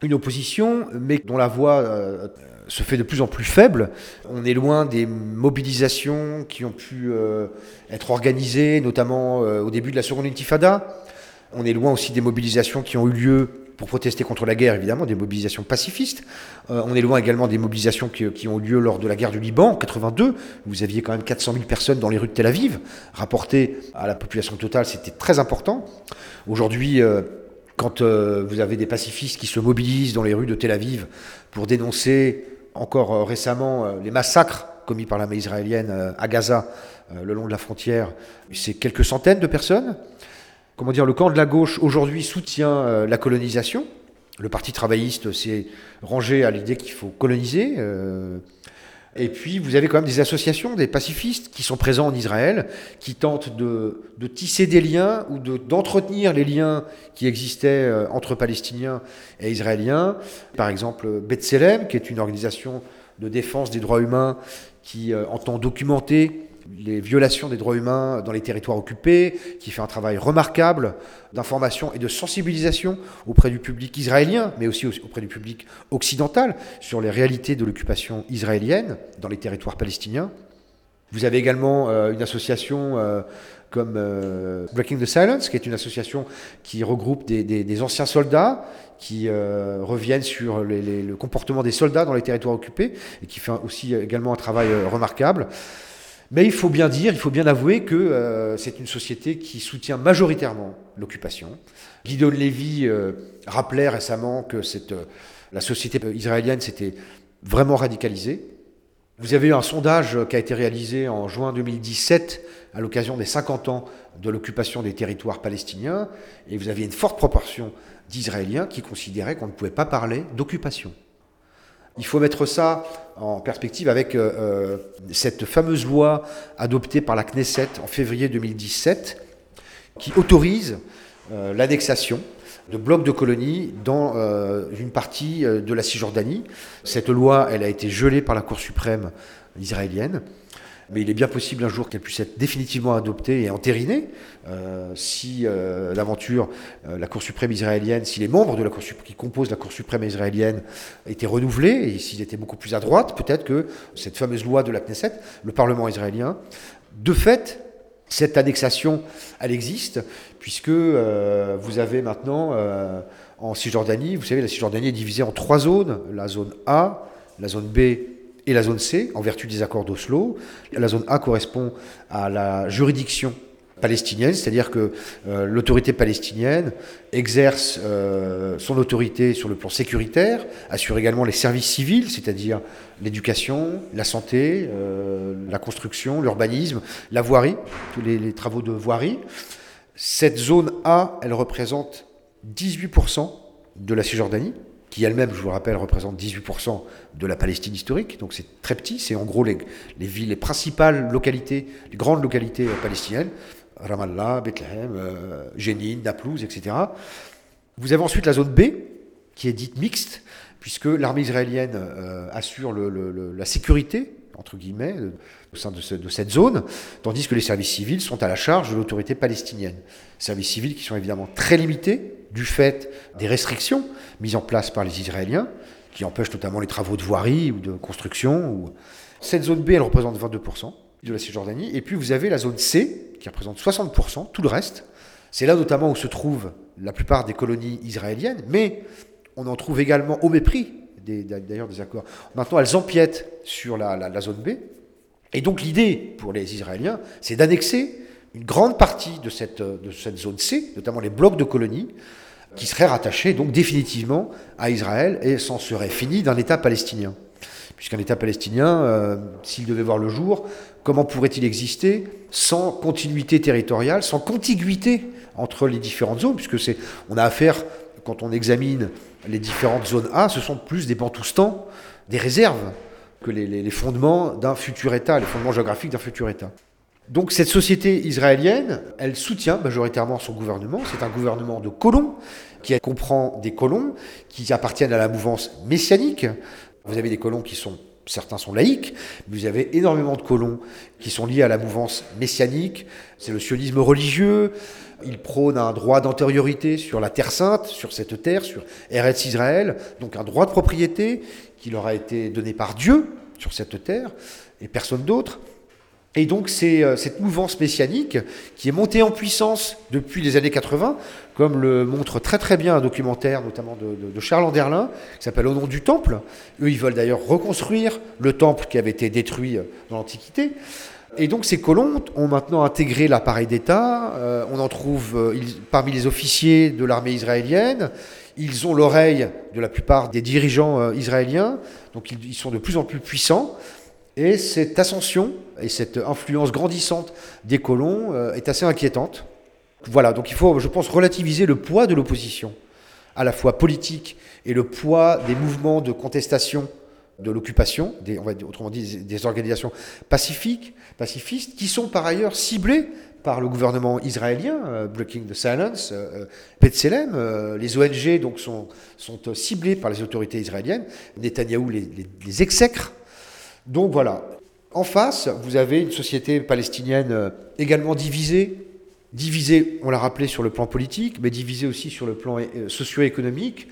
une opposition, mais dont la voix euh, se fait de plus en plus faible. On est loin des mobilisations qui ont pu euh, être organisées, notamment euh, au début de la seconde intifada. On est loin aussi des mobilisations qui ont eu lieu pour protester contre la guerre, évidemment, des mobilisations pacifistes. Euh, on est loin également des mobilisations qui, qui, ont eu lieu lors de la guerre du Liban en 82. Vous aviez quand même 400 000 personnes dans les rues de Tel Aviv. Rapporté à la population totale, c'était très important. Aujourd'hui, quand vous avez des pacifistes qui se mobilisent dans les rues de Tel Aviv pour dénoncer encore euh, récemment euh, les massacres commis par l'armée israélienne euh, à Gaza, le long de la frontière, c'est quelques centaines de personnes. Comment dire, le camp de la gauche aujourd'hui soutient la colonisation. Le Parti travailliste s'est rangé à l'idée qu'il faut coloniser. Et puis, vous avez quand même des associations, des pacifistes qui sont présents en Israël, qui tentent de, de tisser des liens ou d'entretenir de, les liens qui existaient euh, entre Palestiniens et Israéliens. Par exemple, B'Tselem, qui est une organisation de défense des droits humains qui euh, entend documenter les violations des droits humains dans les territoires occupés, qui fait un travail remarquable d'information et de sensibilisation auprès du public israélien, mais aussi auprès du public occidental sur les réalités de l'occupation israélienne dans les territoires palestiniens. Vous avez également euh, une association euh, comme euh, Breaking the Silence, qui est une association qui regroupe des, anciens soldats qui reviennent sur le comportement des soldats dans les territoires occupés et qui fait aussi également un travail remarquable. Mais il faut bien dire, il faut bien avouer que euh, c'est une société qui soutient majoritairement l'occupation. Guido Levy euh, rappelait récemment que euh, la société israélienne s'était vraiment radicalisée. Vous avez eu un sondage qui a été réalisé en juin 2017 à l'occasion des 50 ans de l'occupation des territoires palestiniens, et vous aviez une forte proportion d'Israéliens qui considéraient qu'on ne pouvait pas parler d'occupation. Il faut mettre ça en perspective avec euh, cette fameuse loi adoptée par la Knesset en février 2017 qui autorise euh, l'annexation de blocs de colonies dans euh, une partie de la Cisjordanie. Cette loi, a été gelée par la Cour suprême israélienne. Mais il est bien possible un jour qu'elle puisse être définitivement adoptée et entérinée euh, si euh, l'aventure, euh, la Cour suprême israélienne, si les membres de la Cour qui composent la Cour suprême israélienne étaient renouvelés et s'ils étaient beaucoup plus à droite, peut-être que cette fameuse loi de la Knesset, le Parlement israélien, de fait, cette annexation, elle existe, puisque vous avez maintenant en Cisjordanie, vous savez, la Cisjordanie est divisée en trois zones, la zone A, la zone B et la zone C, en vertu des accords d'Oslo. La zone A correspond à la juridiction palestinienne, c'est-à-dire que euh, l'autorité palestinienne exerce euh, son autorité sur le plan sécuritaire, assure également les services civils, c'est-à-dire l'éducation, la santé, euh, la construction, l'urbanisme, la voirie, tous les, les travaux de voirie. Cette zone A, elle représente 18% de la Cisjordanie, qui elle-même, je vous le rappelle, représente 18% de la Palestine historique, donc c'est très petit, c'est en gros les, villes, les principales localités, les grandes localités euh, palestiniennes, Ramallah, Bethléem, euh, Jenin, Naplouse, etc. Vous avez ensuite la zone B, qui est dite mixte, puisque l'armée israélienne euh, assure la sécurité, entre guillemets, au sein de, cette zone, tandis que les services civils sont à la charge de l'autorité palestinienne. Services civils qui sont évidemment très limités du fait des restrictions mises en place par les Israéliens, qui empêchent notamment les travaux de voirie ou de construction. Cette zone B, elle représente 22% de la Cisjordanie. Et puis vous avez la zone C, qui représente 60%, tout le reste. C'est là notamment où se trouvent la plupart des colonies israéliennes, mais on en trouve également au mépris d'ailleurs des, accords. Maintenant, elles empiètent sur la zone B, et donc l'idée pour les Israéliens, c'est d'annexer une grande partie de cette, de cette zone C, notamment les blocs de colonies, qui seraient rattachés donc définitivement à Israël et s'en serait fini d'un État palestinien. Puisqu'un État palestinien, euh, s'il devait voir le jour, comment pourrait-il exister sans continuité territoriale, sans contiguïté entre les différentes zones, puisque c'est, on a affaire, quand on examine les différentes zones A, ce sont plus des bantoustans, des réserves que les, fondements d'un futur État, les fondements géographiques d'un futur État. Donc cette société israélienne, elle soutient majoritairement son gouvernement. C'est un gouvernement de colons qui comprend des colons qui appartiennent à la mouvance messianique. Vous avez des colons qui sont, certains sont laïcs, mais vous avez énormément de colons qui sont liés à la mouvance messianique. C'est le sionisme religieux. Il prône un droit d'antériorité sur la Terre sainte, sur cette terre, sur Eretz Israël, donc un droit de propriété qui leur a été donné par Dieu sur cette terre et personne d'autre. Et donc c'est euh, cette mouvance messianique qui est montée en puissance depuis les années 80, comme le montre très très bien un documentaire notamment de, Charles Anderlin, qui s'appelle Au nom du Temple. Eux, ils veulent d'ailleurs reconstruire le temple qui avait été détruit euh, dans l'Antiquité. Et donc ces colons ont maintenant intégré l'appareil d'État. Euh, on en trouve parmi les officiers de l'armée israélienne. Ils ont l'oreille de la plupart des dirigeants israéliens, donc ils, sont de plus en plus puissants. Et cette ascension et cette influence grandissante des colons euh, est assez inquiétante. Voilà, donc il faut, je pense, relativiser le poids de l'opposition, à la fois politique et le poids des mouvements de contestation de l'occupation, autrement dit des organisations pacifiques, pacifistes, qui sont par ailleurs ciblées par le gouvernement israélien, euh, Breaking the Silence, euh, euh les ONG donc sont, sont ciblées par les autorités israéliennes, Netanyahou les, les, exècre. Donc voilà. En face, vous avez une société palestinienne également divisée, divisée, on l'a rappelé, sur le plan politique, mais divisée aussi sur le plan socio-économique.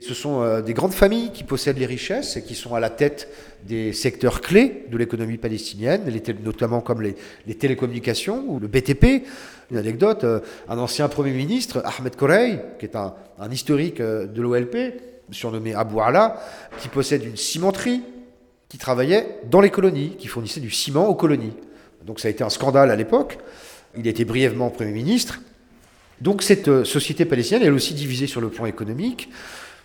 Ce sont euh, des grandes familles qui possèdent les richesses et qui sont à la tête des secteurs clés de l'économie palestinienne, notamment comme les, télécommunications ou le BTP. Une anecdote, euh, un ancien Premier ministre, Ahmed Korey, qui est un, historique euh, de l'OLP, surnommé Abu Ala, qui possède une cimenterie, qui travaillait dans les colonies, qui fournissait du ciment aux colonies. Donc ça a été un scandale à l'époque. Il a été brièvement Premier ministre. Donc cette société palestinienne, est aussi divisée sur le plan économique.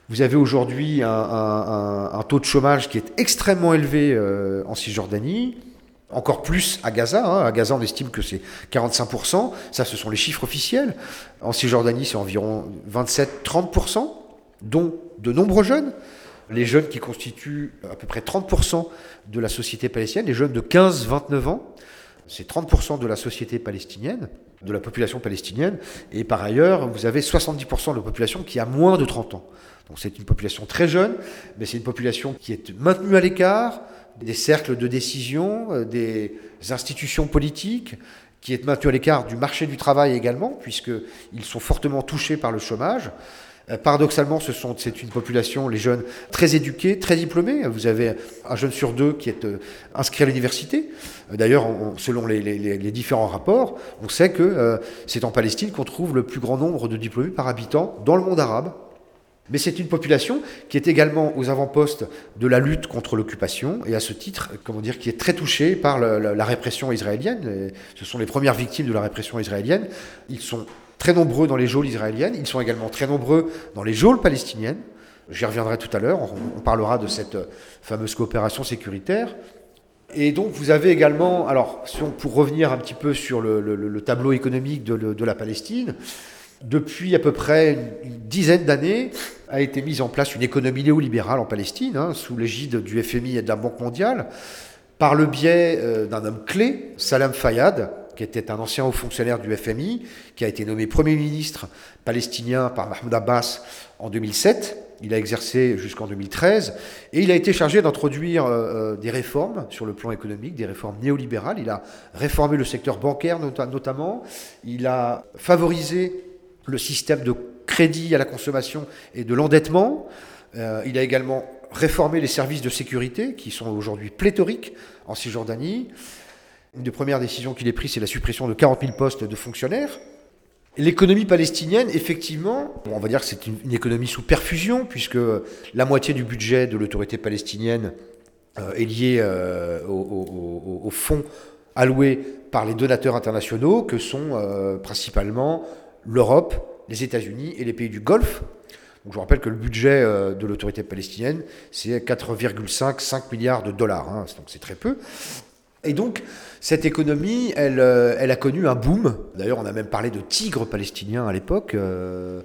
Vous avez aujourd'hui un, taux de chômage qui est extrêmement élevé euh, en Cisjordanie, encore plus à Gaza. Hein. À Gaza, on estime que c'est 45%. Ça, ce sont les chiffres officiels. En Cisjordanie, c'est environ 27-30%, dont de nombreux jeunes. Les jeunes qui constituent à peu près 30% de la société palestinienne, les jeunes de 15-29 ans, c'est 30% de la société palestinienne, de la population palestinienne. Et par ailleurs, vous avez 70% de la population qui a moins de 30 ans. Donc c'est une population très jeune, mais c'est une population qui est maintenue à l'écart des cercles de décision, euh, des institutions politiques, qui est maintenu à l'écart du marché du travail également, puisqu'ils sont fortement touchés par le chômage. Euh, paradoxalement, c'est une population, les jeunes, très éduqués, très diplômés. Vous avez un jeune sur deux qui est euh, inscrit à l'université. Euh, d'ailleurs, selon les, différents rapports, on sait que c'est en Palestine qu'on trouve le plus grand nombre de diplômés par habitant dans le monde arabe. Mais c'est une population qui est également aux avant-postes de la lutte contre l'occupation et à ce titre, comment dire, qui est très touchée par la, la répression israélienne. Ce sont les premières victimes de la répression israélienne. Ils sont très nombreux dans les geôles israéliennes, ils sont également très nombreux dans les geôles palestiniennes. J'y reviendrai tout à l'heure, on, parlera de cette euh, fameuse coopération sécuritaire. Et donc vous avez également, alors pour revenir un petit peu sur le, tableau économique de, la Palestine, depuis à peu près une, dizaine d'années a été mise en place une économie néolibérale en Palestine, hein, sous l'égide du FMI et de la Banque mondiale, par le biais euh, d'un homme clé, Salam Fayyad, qui était un ancien haut fonctionnaire du FMI, qui a été nommé Premier ministre palestinien par Mahmoud Abbas en 2007. Il a exercé jusqu'en 2013 et il a été chargé d'introduire euh, euh, des réformes sur le plan économique, des réformes néolibérales. Il a réformé le secteur bancaire notamment. Il a favorisé le système de crédit à la consommation et de l'endettement. Euh, il a également réformé les services de sécurité qui sont aujourd'hui pléthoriques en Cisjordanie. Une des premières décisions qu'il ait prises, c'est la suppression de 40 000 postes de fonctionnaires. L'économie palestinienne, effectivement, on va dire que c'est une, économie sous perfusion, puisque la moitié du budget de l'autorité palestinienne euh, est liée euh, aux fonds alloués par les donateurs internationaux, que sont euh, principalement l'Europe, les États-Unis et les pays du Golfe. Je vous rappelle que le budget de l'autorité palestinienne, c'est 4,5 milliards de dollars, hein, donc c'est très peu. Et donc, cette économie, elle, euh, elle, a connu un boom. D'ailleurs, on a même parlé de tigre palestinien à l'époque. Euh,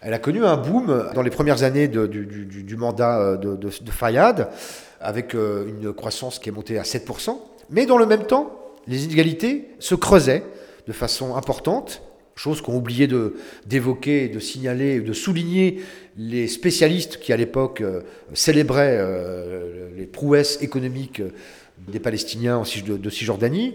elle a connu un boom dans les premières années du, mandat euh, de, de, de, Fayad, avec une croissance qui est montée à 7%. Mais dans le même temps, les inégalités se creusaient de façon importante, chose qu'ont oublié d'évoquer, de, signaler, de souligner les spécialistes qui, à l'époque, célébraient les prouesses économiques des Palestiniens de Cisjordanie.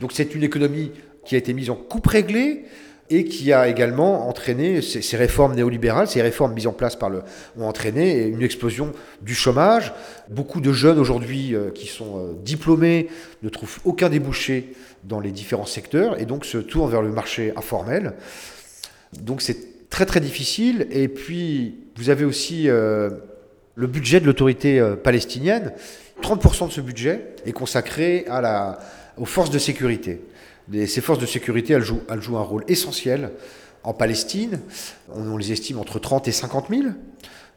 Donc c'est une économie qui a été mise en coupe réglée et qui a également entraîné ces, réformes néolibérales, ces réformes mises en place par le, ont entraîné une explosion du chômage. Beaucoup de jeunes aujourd'hui euh, qui sont euh, diplômés ne trouvent aucun débouché dans les différents secteurs et donc se tournent vers le marché informel. Donc c'est très très difficile. Et puis vous avez aussi euh, le budget de l'autorité palestinienne 30% de ce budget est consacré aux forces de sécurité. ces forces de sécurité, elles jouent, un rôle essentiel en Palestine. On, les estime entre 30 et 50 000.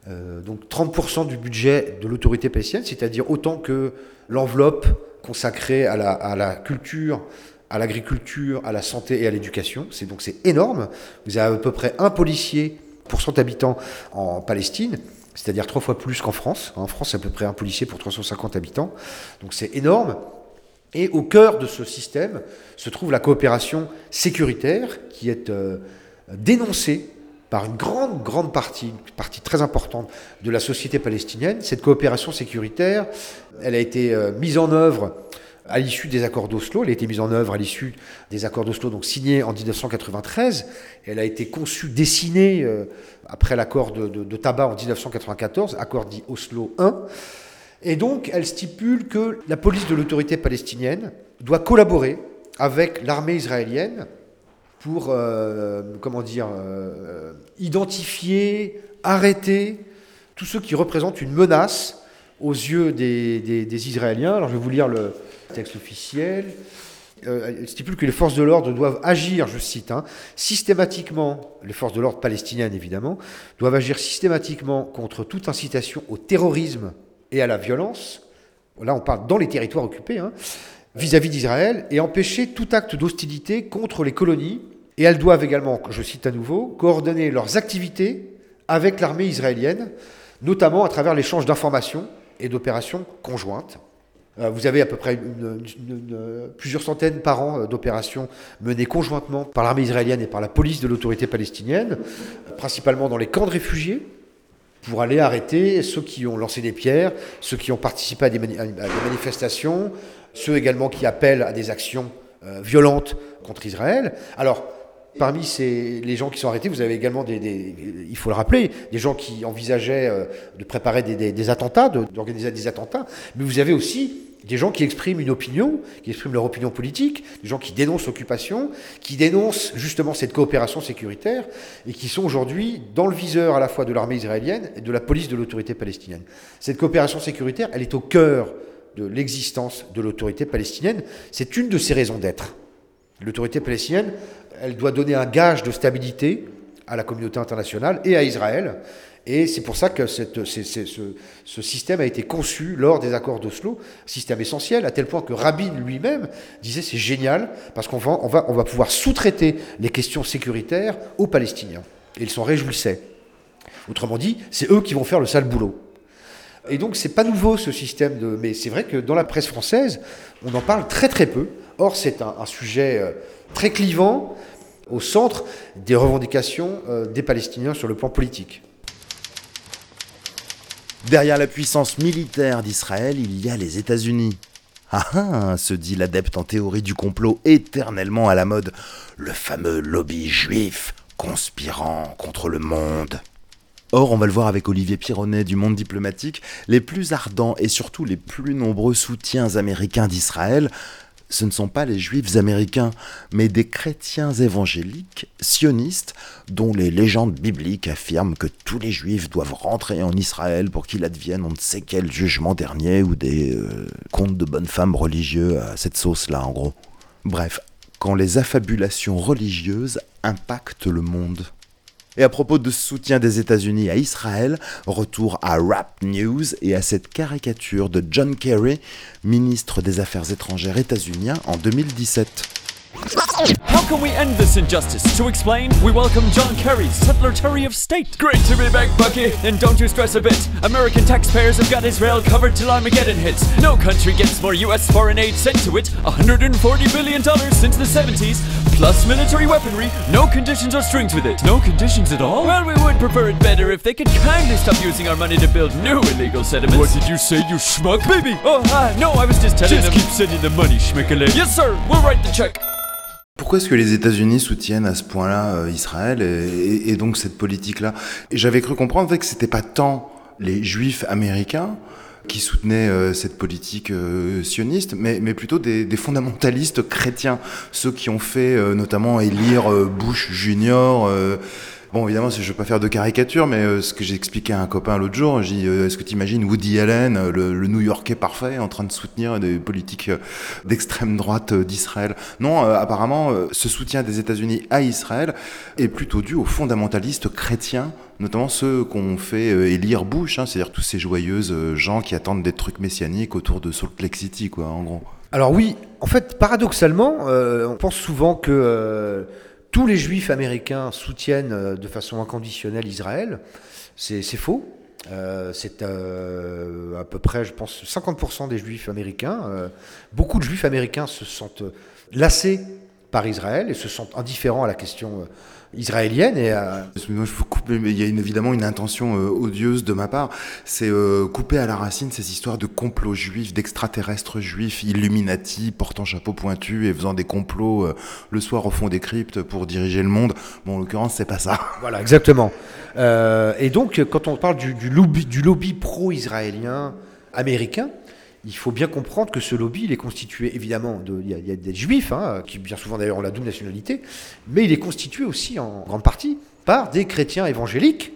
Euh, donc 30% du budget de l'autorité palestinienne, c'est-à-dire autant que l'enveloppe consacrée à la, à la culture, à l'agriculture, à la santé et à l'éducation. C'est donc c'est énorme. Vous avez à peu près un policier pour 100 habitants en Palestine c'est-à-dire trois fois plus qu'en France. En France, c'est à peu près un policier pour 350 habitants. Donc c'est énorme. Et au cœur de ce système se trouve la coopération sécuritaire qui est euh, dénoncée par une grande, grande partie, une partie très importante de la société palestinienne. Cette coopération sécuritaire, elle a été euh, mise en œuvre à l'issue des accords d'Oslo. Elle a été mise en œuvre à l'issue des accords d'Oslo, donc signés en 1993. Elle a été conçue, dessinée euh, après l'accord de, de, Tabac en 1994, accord dit Oslo 1. Et donc, elle stipule que la police de l'autorité palestinienne doit collaborer avec l'armée israélienne pour, euh, comment dire, euh, identifier, arrêter tous ceux qui représentent une menace aux yeux des, Israéliens. Alors, je vais vous lire le, texte officiel, euh, stipule que les forces de l'ordre doivent agir, je cite, hein, systématiquement, les forces de l'ordre palestiniennes évidemment, doivent agir systématiquement contre toute incitation au terrorisme et à la violence. Là, on parle dans les territoires occupés, hein, vis-à-vis d'Israël, et empêcher tout acte d'hostilité contre les colonies. Et elles doivent également, je cite à nouveau, coordonner leurs activités avec l'armée israélienne, notamment à travers l'échange d'informations et d'opérations conjointes. Euh, vous avez à peu près plusieurs centaines par an euh, d'opérations menées conjointement par l'armée israélienne et par la police de l'autorité palestinienne, principalement dans les camps de réfugiés. pour aller arrêter ceux qui ont lancé des pierres, ceux qui ont participé à des, manifestations, ceux également qui appellent à des actions euh, violentes contre Israël. Alors, parmi ces, les gens qui sont arrêtés, vous avez également des, il faut le rappeler, des gens qui envisageaient euh, de préparer des, des- attentats, d'organiser des attentats, mais vous avez aussi des gens qui expriment une opinion, qui expriment leur opinion politique, des gens qui dénoncent l'occupation, qui dénoncent justement cette coopération sécuritaire et qui sont aujourd'hui dans le viseur à la fois de l'armée israélienne et de la police de l'autorité palestinienne. Cette coopération sécuritaire, elle est au cœur de l'existence de l'autorité palestinienne. C'est une de ses raisons d'être. L'autorité palestinienne, elle doit donner un gage de stabilité à la communauté internationale et à Israël. Et c'est pour ça que ce, système a été conçu lors des accords d'Oslo, système essentiel, à tel point que Rabin lui-même disait c'est génial, parce qu'on va, pouvoir sous-traiter les questions sécuritaires aux Palestiniens. Et ils s'en réjouissaient. Autrement dit, c'est eux qui vont faire le sale boulot. Et donc, c'est pas nouveau ce système de. Mais c'est vrai que dans la presse française, on en parle très très peu. Or, c'est un, un sujet euh, très clivant au centre des revendications euh, des Palestiniens sur le plan politique. Derrière la puissance militaire d'Israël, il y a les États-Unis. Ah ah, se dit l'adepte en théorie du complot éternellement à la mode, le fameux lobby juif conspirant contre le monde. Or, on va le voir avec Olivier Pironnet du Monde diplomatique, les plus ardents et surtout les plus nombreux soutiens américains d'Israël, ce ne sont pas les juifs américains, mais des chrétiens évangéliques, sionistes, dont les légendes bibliques affirment que tous les juifs doivent rentrer en Israël pour qu'il advienne on ne sait quel jugement dernier, ou des euh, contes de bonnes femmes religieux à cette sauce-là, en gros. Bref, quand les affabulations religieuses impactent le monde. Et à propos de soutien des États-Unis à Israël, retour à Rap News et à cette caricature de John Kerry, ministre des Affaires étrangères états-unien en 2017. How can we end this injustice? To explain, we welcome John Kerry, Secretary of State. Great to be back, Bucky. And don't you stress a bit. American taxpayers have got Israel covered till Armageddon hits. No country gets more U.S. foreign aid sent to it. $140 billion since the 70s, plus military weaponry. No conditions or strings with it. No conditions at all? Well, we would prefer it better if they could kindly stop using our money to build new illegal settlements. What did you say, you schmuck? Baby! Oh, ah, no, I was just telling Just them. keep sending the money, schmickele. Yes, sir. We'll write the check. Pourquoi est-ce que les États-Unis soutiennent à ce point-là euh, Israël et, donc cette politique-là? J'avais cru comprendre en fait, que c'était pas tant les Juifs américains qui soutenaient euh, cette politique euh, sioniste, mais, plutôt des, des fondamentalistes chrétiens, ceux qui ont fait notamment élire Bush Junior. Bon, évidemment, je ne veux pas faire de caricature, mais euh, ce que j'ai expliqué à un copain l'autre jour, j'ai dit, euh, est-ce que tu imagines Woody Allen, euh, le, le New-Yorkais parfait, en train de soutenir des politiques euh, d'extrême droite d'Israël? Non, apparemment, ce soutien des États-Unis à Israël est plutôt dû aux fondamentalistes chrétiens, notamment ceux qu'on fait élire Bush, hein, c'est-à-dire tous ces joyeuses gens qui attendent des trucs messianiques autour de Salt Lake City, quoi, en gros. Alors oui, en fait, paradoxalement, on pense souvent que tous les juifs américains soutiennent euh, de façon inconditionnelle Israël. C'est faux. Euh, c'est euh, à peu près, je pense, 50% des juifs américains. beaucoup de juifs américains se sentent lassés par Israël et se sentent indifférents à la question euh, israélienne. Et à... Excusez-moi, je mais il y a une- évidemment une intention euh, odieuse de ma part. C'est euh, couper à la racine ces histoires de complots juifs, d'extraterrestres juifs, Illuminati, portant chapeau pointu et faisant des complots euh, le soir au fond des cryptes pour diriger le monde. Bon, en l'occurrence, c'est pas ça. Voilà, exactement. Et donc, quand on parle du, du lobby, du lobby pro-israélien américain, il faut bien comprendre que ce lobby, il est constitué évidemment de, il y a, des juifs, hein, qui bien souvent d'ailleurs ont la double nationalité, mais il est constitué aussi en grande partie par des chrétiens évangéliques,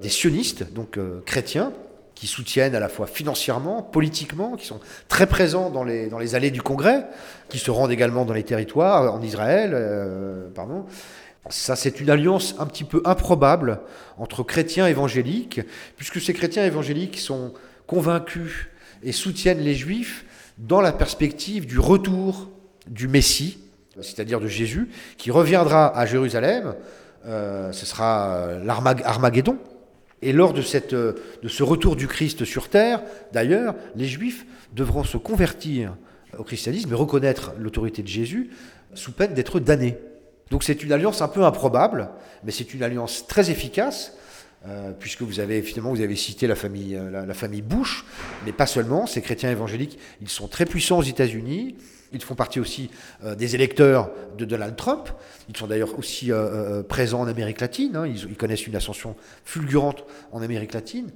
des sionistes, donc euh, chrétiens, qui soutiennent à la fois financièrement, politiquement, qui sont très présents dans les, dans les allées du Congrès, qui se rendent également dans les territoires, en Israël, euh, pardon. Ça, c'est une alliance un petit peu improbable entre chrétiens évangéliques, puisque ces chrétiens évangéliques sont convaincus et soutiennent les juifs dans la perspective du retour du Messie, c'est-à-dire de Jésus, qui reviendra à Jérusalem. Euh, ce sera l'Armageddon. Et lors euh, de ce retour du Christ sur terre, d'ailleurs, les juifs devront se convertir au christianisme et reconnaître l'autorité de Jésus sous peine d'être damnés. Donc c'est une alliance un peu improbable, mais c'est une alliance très efficace euh, puisque vous avez finalement vous avez cité la famille, la, la, famille Bush, mais pas seulement. Ces chrétiens évangéliques, ils sont très puissants aux États-Unis. Ils font partie aussi euh, des électeurs de Donald Trump. Ils sont d'ailleurs aussi euh, euh, présents en Amérique latine. Hein. Ils, connaissent une ascension fulgurante en Amérique latine.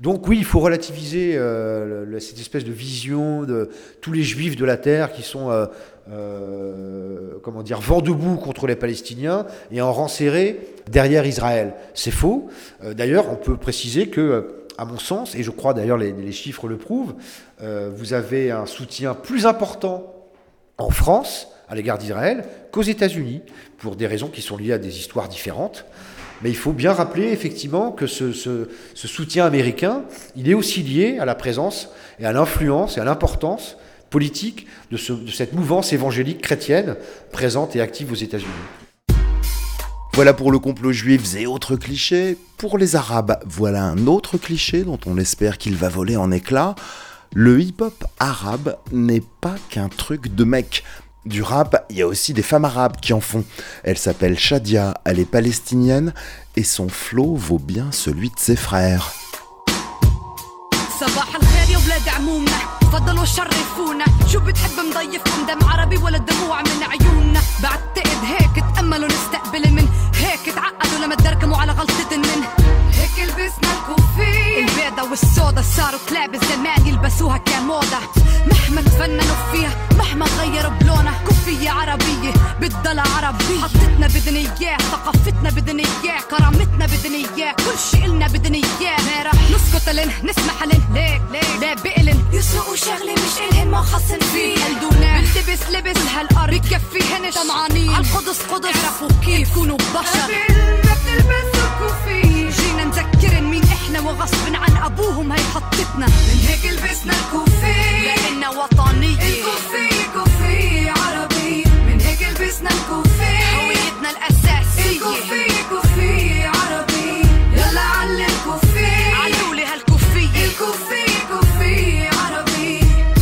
Donc oui, il faut relativiser euh, cette espèce de vision de tous les juifs de la terre qui sont, euh, euh, comment dire, vent debout contre les Palestiniens et en rang derrière Israël. C'est faux. D'ailleurs, on peut préciser que à mon sens, et je crois d'ailleurs les, chiffres le prouvent, euh, vous avez un soutien plus important en France à l'égard d'Israël qu'aux États-Unis, pour des raisons qui sont liées à des histoires différentes. Mais il faut bien rappeler effectivement que ce soutien américain, il est aussi lié à la présence et à l'influence et à l'importance politique de, ce, de cette mouvance évangélique chrétienne présente et active aux États-Unis. Voilà pour le complot juif et autres clichés. Pour les Arabes, voilà un autre cliché dont on espère qu'il va voler en éclats. Le hip-hop arabe n'est pas qu'un truc de mec. Du rap, il y a aussi des femmes arabes qui en font. Elle s'appelle Shadia, elle est palestinienne et son flow vaut bien celui de ses frères. تفضلوا شرفونا شو بتحب مضيفكم دم عربي ولا دموع من عيوننا؟ بعتقد هيك تأملوا نستقبل من هيك تعقدوا لما تدركموا على غلطة من هيك لبسنا الكوفي. البيضة والسودا صاروا كلاب الزمان يلبسوها كموضة. مهما تفننوا فيها مهما غيروا كوفية عربية بتضل عربية. حطتنا بدنا إياه ثقافتنا بدنا إياه كرامتنا بدنا إياه كل شي إلنا بدنا إياه. ما رح نسكت لن نسمح لن. ليك ليك. لا بقلن يسرقوا شغلة مش إلهن ما خصن فيه قلدونا بنلبس لبس. هالأرض بكفيهن. طمعانين عالقدس قدس. اعرفوا كيف. تكونوا بشر. ما بتلبسوا كوفية جينا نذكرن مين إحنا وغصب عن أبوهم. هي حطتنا. من هيك لبسنا الكوفية لأننا وطنية. الكوفية هيك لبسنا الكوفية هويتنا الأساسية. الكوفية كوفية عربية يلا علي الكوفية علولي هالكوفية. الكوفية كوفية عربية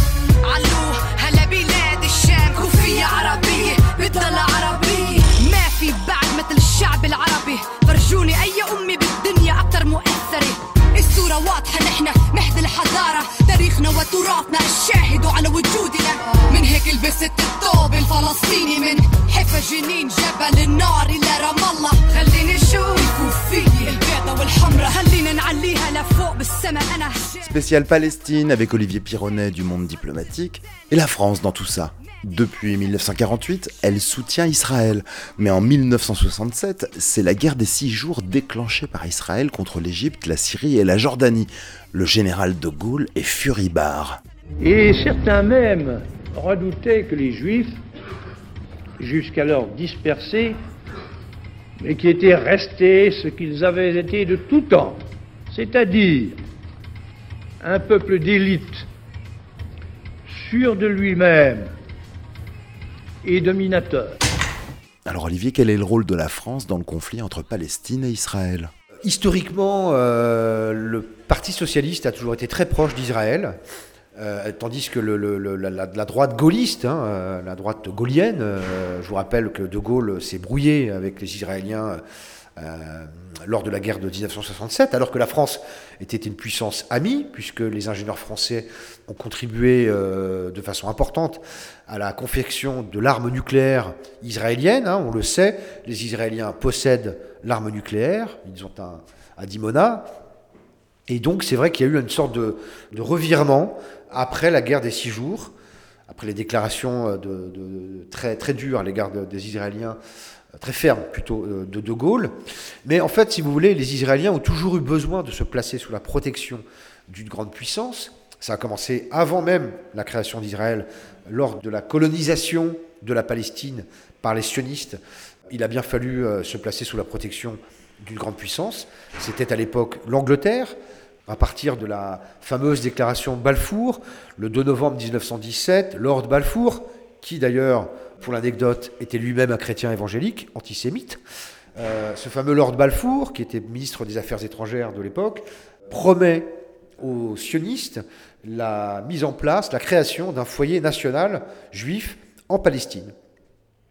علو هلا بلاد الشام. كوفية عربية بتضل عربية ما في بعد مثل الشعب العربي. فرجوني أي أمي بالدنيا أكتر مؤثرة. الصورة واضحة نحن مهد الحضارة تاريخنا وتراثنا الشاهد على وجودنا. من هيك لبست الثوب الفلسطيني من حفا جنين جبل النار إلى رام الله خليني أشوف الكوفية البيضة والحمرة خلينا نعليها لفوق بالسما أنا Spécial Palestine avec Olivier Pironnet du Monde Diplomatique et la France dans tout ça. Depuis 1948, elle soutient Israël, mais en 1967, c'est la guerre des six jours déclenchée par Israël contre l'Égypte, la Syrie et la Jordanie. Le général de Gaulle est furibard. Et certains même redoutaient que les Juifs, jusqu'alors dispersés, mais qui étaient restés ce qu'ils avaient été de tout temps, c'est-à-dire un peuple d'élite, sûr de lui-même et dominateur. Alors Olivier, quel est le rôle de la France dans le conflit entre Palestine et Israël? Historiquement, euh, le Parti socialiste a toujours été très proche d'Israël. Euh, tandis que la, droite gaulliste, hein, euh, la droite gaulienne, euh, je vous rappelle que De Gaulle s'est brouillé avec les Israéliens lors de la guerre de 1967, alors que la France était une puissance amie, puisque les ingénieurs français ont contribué de façon importante à la confection de l'arme nucléaire israélienne. Hein, on le sait, les Israéliens possèdent l'arme nucléaire, ils ont un à Dimona. Et donc c'est vrai qu'il y a eu une sorte de, revirement après la guerre des six jours, après les déclarations de très, très dures à l'égard des Israéliens très ferme plutôt de De Gaulle. Mais en fait, si vous voulez, les Israéliens ont toujours eu besoin de se placer sous la protection d'une grande puissance. Ça a commencé avant même la création d'Israël, lors de la colonisation de la Palestine par les sionistes. Il a bien fallu se placer sous la protection d'une grande puissance. C'était à l'époque l'Angleterre, à partir de la fameuse déclaration Balfour, le 2 novembre 1917, Lord Balfour, qui d'ailleurs pour l'anecdote, était lui-même un chrétien évangélique, antisémite. Euh, ce fameux Lord Balfour, qui était ministre des Affaires étrangères de l'époque, promet aux sionistes la mise en place, la création d'un foyer national juif en Palestine.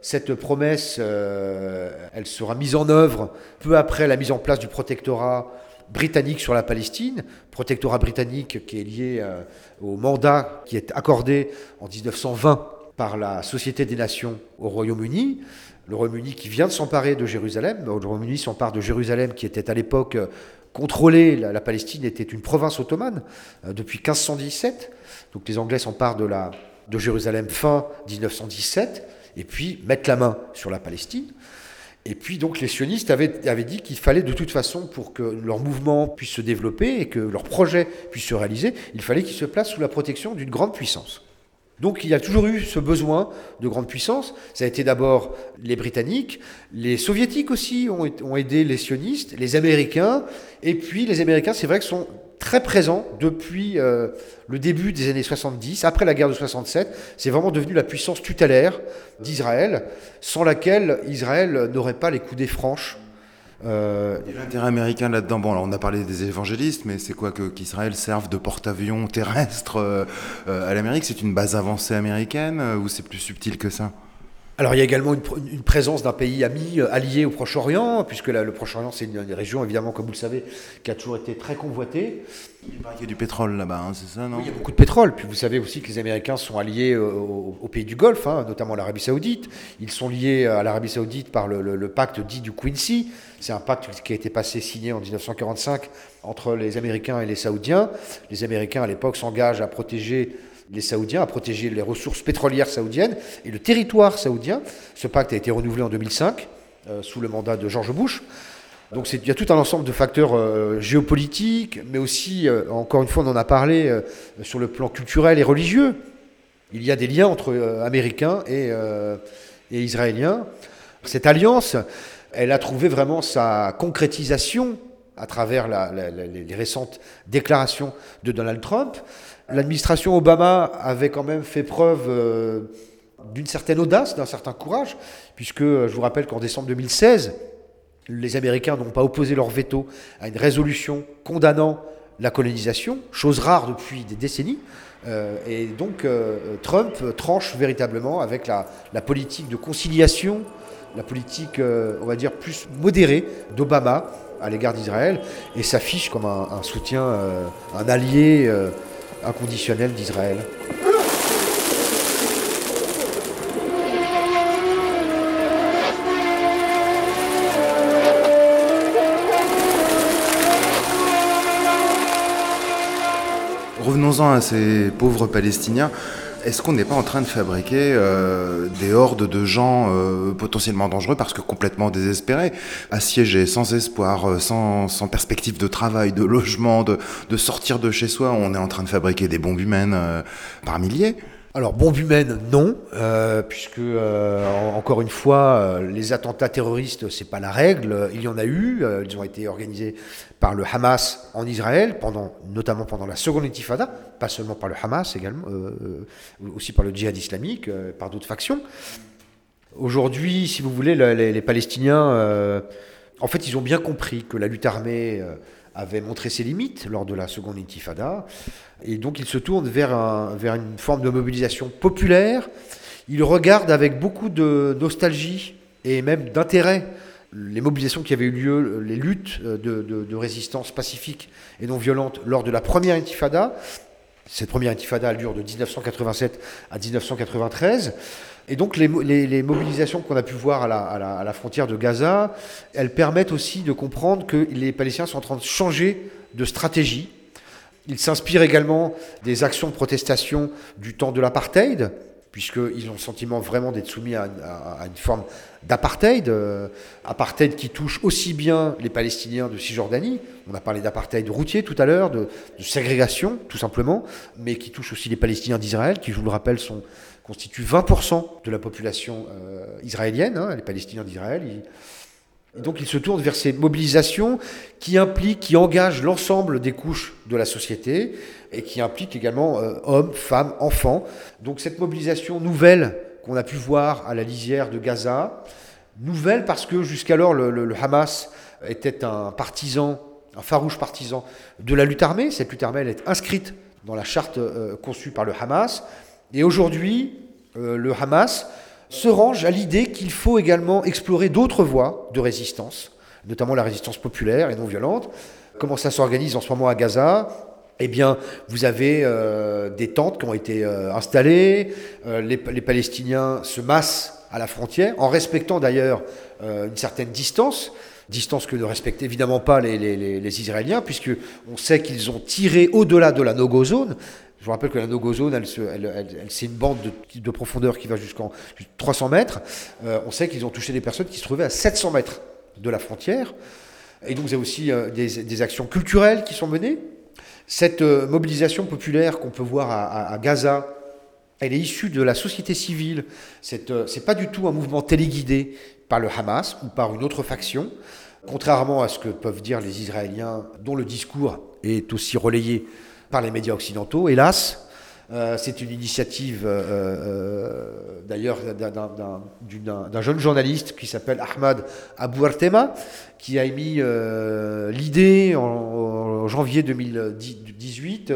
Cette promesse, euh, elle sera mise en œuvre peu après la mise en place du protectorat britannique sur la Palestine, protectorat britannique qui est lié euh, au mandat qui est accordé en 1920 par la Société des Nations au Royaume-Uni. Le Royaume-Uni qui vient de s'emparer de Jérusalem. Le Royaume-Uni s'empare de Jérusalem qui était à l'époque euh, contrôlée. La, Palestine était une province ottomane euh, depuis 1517. Donc les Anglais s'emparent de, de Jérusalem fin 1917 et puis mettent la main sur la Palestine. Et puis donc les sionistes avaient, dit qu'il fallait de toute façon, pour que leur mouvement puisse se développer et que leur projet puisse se réaliser, il fallait qu'ils se placent sous la protection d'une grande puissance. Donc il y a toujours eu ce besoin de grande puissance. Ça a été d'abord les Britanniques, les Soviétiques aussi ont, aidé les sionistes, les Américains, et puis les Américains, c'est vrai que sont très présents depuis euh, le début des années 70, après la guerre de 67. C'est vraiment devenu la puissance tutélaire d'Israël, sans laquelle Israël n'aurait pas les coudées franches euh, L'intérêt américain là-dedans, bon, alors on a parlé des évangélistes, mais c'est quoi qu'Israël serve de porte-avions terrestre euh, à l'Amérique? C'est une base avancée américaine ou c'est plus subtil que ça? Alors il y a également une, une présence d'un pays ami allié au Proche-Orient, puisque le Proche-Orient c'est une, une, région évidemment comme vous le savez qui a toujours été très convoitée. Il y a du pétrole là-bas, hein, c'est ça non? Oui, Il y a beaucoup de pétrole. Puis vous savez aussi que les Américains sont alliés aux, aux pays du Golfe, hein, notamment l'Arabie Saoudite. Ils sont liés à l'Arabie Saoudite par le, le, le, pacte dit du Quincy. C'est un pacte qui a été passé signé en 1945 entre les Américains et les Saoudiens. Les Américains à l'époque s'engagent à protéger les Saoudiens, à protéger les ressources pétrolières saoudiennes et le territoire saoudien. Ce pacte a été renouvelé en 2005 euh, sous le mandat de George Bush. Donc il y a tout un ensemble de facteurs euh, géopolitiques, mais aussi, euh, encore une fois, on en a parlé sur le plan culturel et religieux. Il y a des liens entre Américains et, Israéliens. Cette alliance, elle a trouvé vraiment sa concrétisation à travers les récentes déclarations de Donald Trump. L'administration Obama avait quand même fait preuve euh, d'une certaine audace, d'un certain courage, puisque je vous rappelle qu'en décembre 2016, les Américains n'ont pas opposé leur veto à une résolution condamnant la colonisation, chose rare depuis des décennies. Euh, et donc euh, Trump tranche véritablement avec la, politique de conciliation, la politique, euh, on va dire, plus modérée d'Obama à l'égard d'Israël, et s'affiche comme un, un soutien, euh, un allié inconditionnel d'Israël. Revenons-en à ces pauvres Palestiniens. Est-ce qu'on n'est pas en train de fabriquer euh, des hordes de gens euh, potentiellement dangereux parce que complètement désespérés, assiégés, sans espoir, euh, sans, sans, perspective de travail, de logement, de, de, sortir de chez soi? On est en train de fabriquer des bombes humaines par milliers alors, bombe humaine, non, euh, puisque, euh, encore une fois, euh, les attentats terroristes, c'est pas la règle. Il y en a eu, ils ont été organisés par le Hamas en Israël, pendant, notamment pendant la seconde intifada, pas seulement par le Hamas également, aussi par le djihad islamique, par d'autres factions. Aujourd'hui, si vous voulez, les Palestiniens, en fait, ils ont bien compris que la lutte armée avait montré ses limites lors de la seconde intifada. Et donc il se tourne vers, un, vers une forme de mobilisation populaire. Il regarde avec beaucoup de nostalgie et même d'intérêt les mobilisations qui avaient eu lieu, les luttes de, de, de, résistance pacifique et non violente lors de la première intifada. Cette première intifada dure de 1987 à 1993. Et donc les, mobilisations qu'on a pu voir à, la, à la, frontière de Gaza, elles permettent aussi de comprendre que les Palestiniens sont en train de changer de stratégie. Ils s'inspirent également des actions de protestation du temps de l'apartheid, puisqu'ils ont le sentiment vraiment d'être soumis à, une forme d'apartheid, euh, qui touche aussi bien les Palestiniens de Cisjordanie, on a parlé d'apartheid routier tout à l'heure, de, ségrégation tout simplement, mais qui touche aussi les Palestiniens d'Israël, qui, je vous le rappelle, constituent 20% de la population euh, israélienne, hein, les Palestiniens d'Israël. Et donc ils se tournent vers ces mobilisations qui impliquent, qui engagent l'ensemble des couches de la société et qui impliquent également euh, hommes, femmes, enfants. Donc cette mobilisation nouvelle qu'on a pu voir à la lisière de Gaza, nouvelle parce que jusqu'alors le Hamas était un partisan, un farouche partisan de la lutte armée. Cette lutte armée elle est inscrite dans la charte euh, conçue par le Hamas. Et aujourd'hui, euh, le Hamas se range à l'idée qu'il faut également explorer d'autres voies de résistance, notamment la résistance populaire et non violente. Comment ça s'organise en ce moment à Gaza? Eh bien, vous avez euh, des tentes qui ont été euh, installées, euh, les, les, Palestiniens se massent à la frontière, en respectant d'ailleurs une certaine distance, distance que ne respectent évidemment pas les, Israéliens, puisque on sait qu'ils ont tiré au-delà de la no-go zone. Je vous rappelle que la no-go zone, c'est une bande de, de, profondeur qui va jusqu'en 300 mètres. on sait qu'ils ont touché des personnes qui se trouvaient à 700 mètres de la frontière. Et donc, vous avez aussi des actions culturelles qui sont menées. Cette mobilisation populaire qu'on peut voir à, Gaza, elle est issue de la société civile. C'est euh, pas du tout un mouvement téléguidé par le Hamas ou par une autre faction, contrairement à ce que peuvent dire les Israéliens, dont le discours est aussi relayé par les médias occidentaux, hélas. Euh, c'est une initiative euh, euh, d'ailleurs d'un jeune journaliste qui s'appelle Ahmad Abou Artema, qui a émis l'idée en, janvier 2018.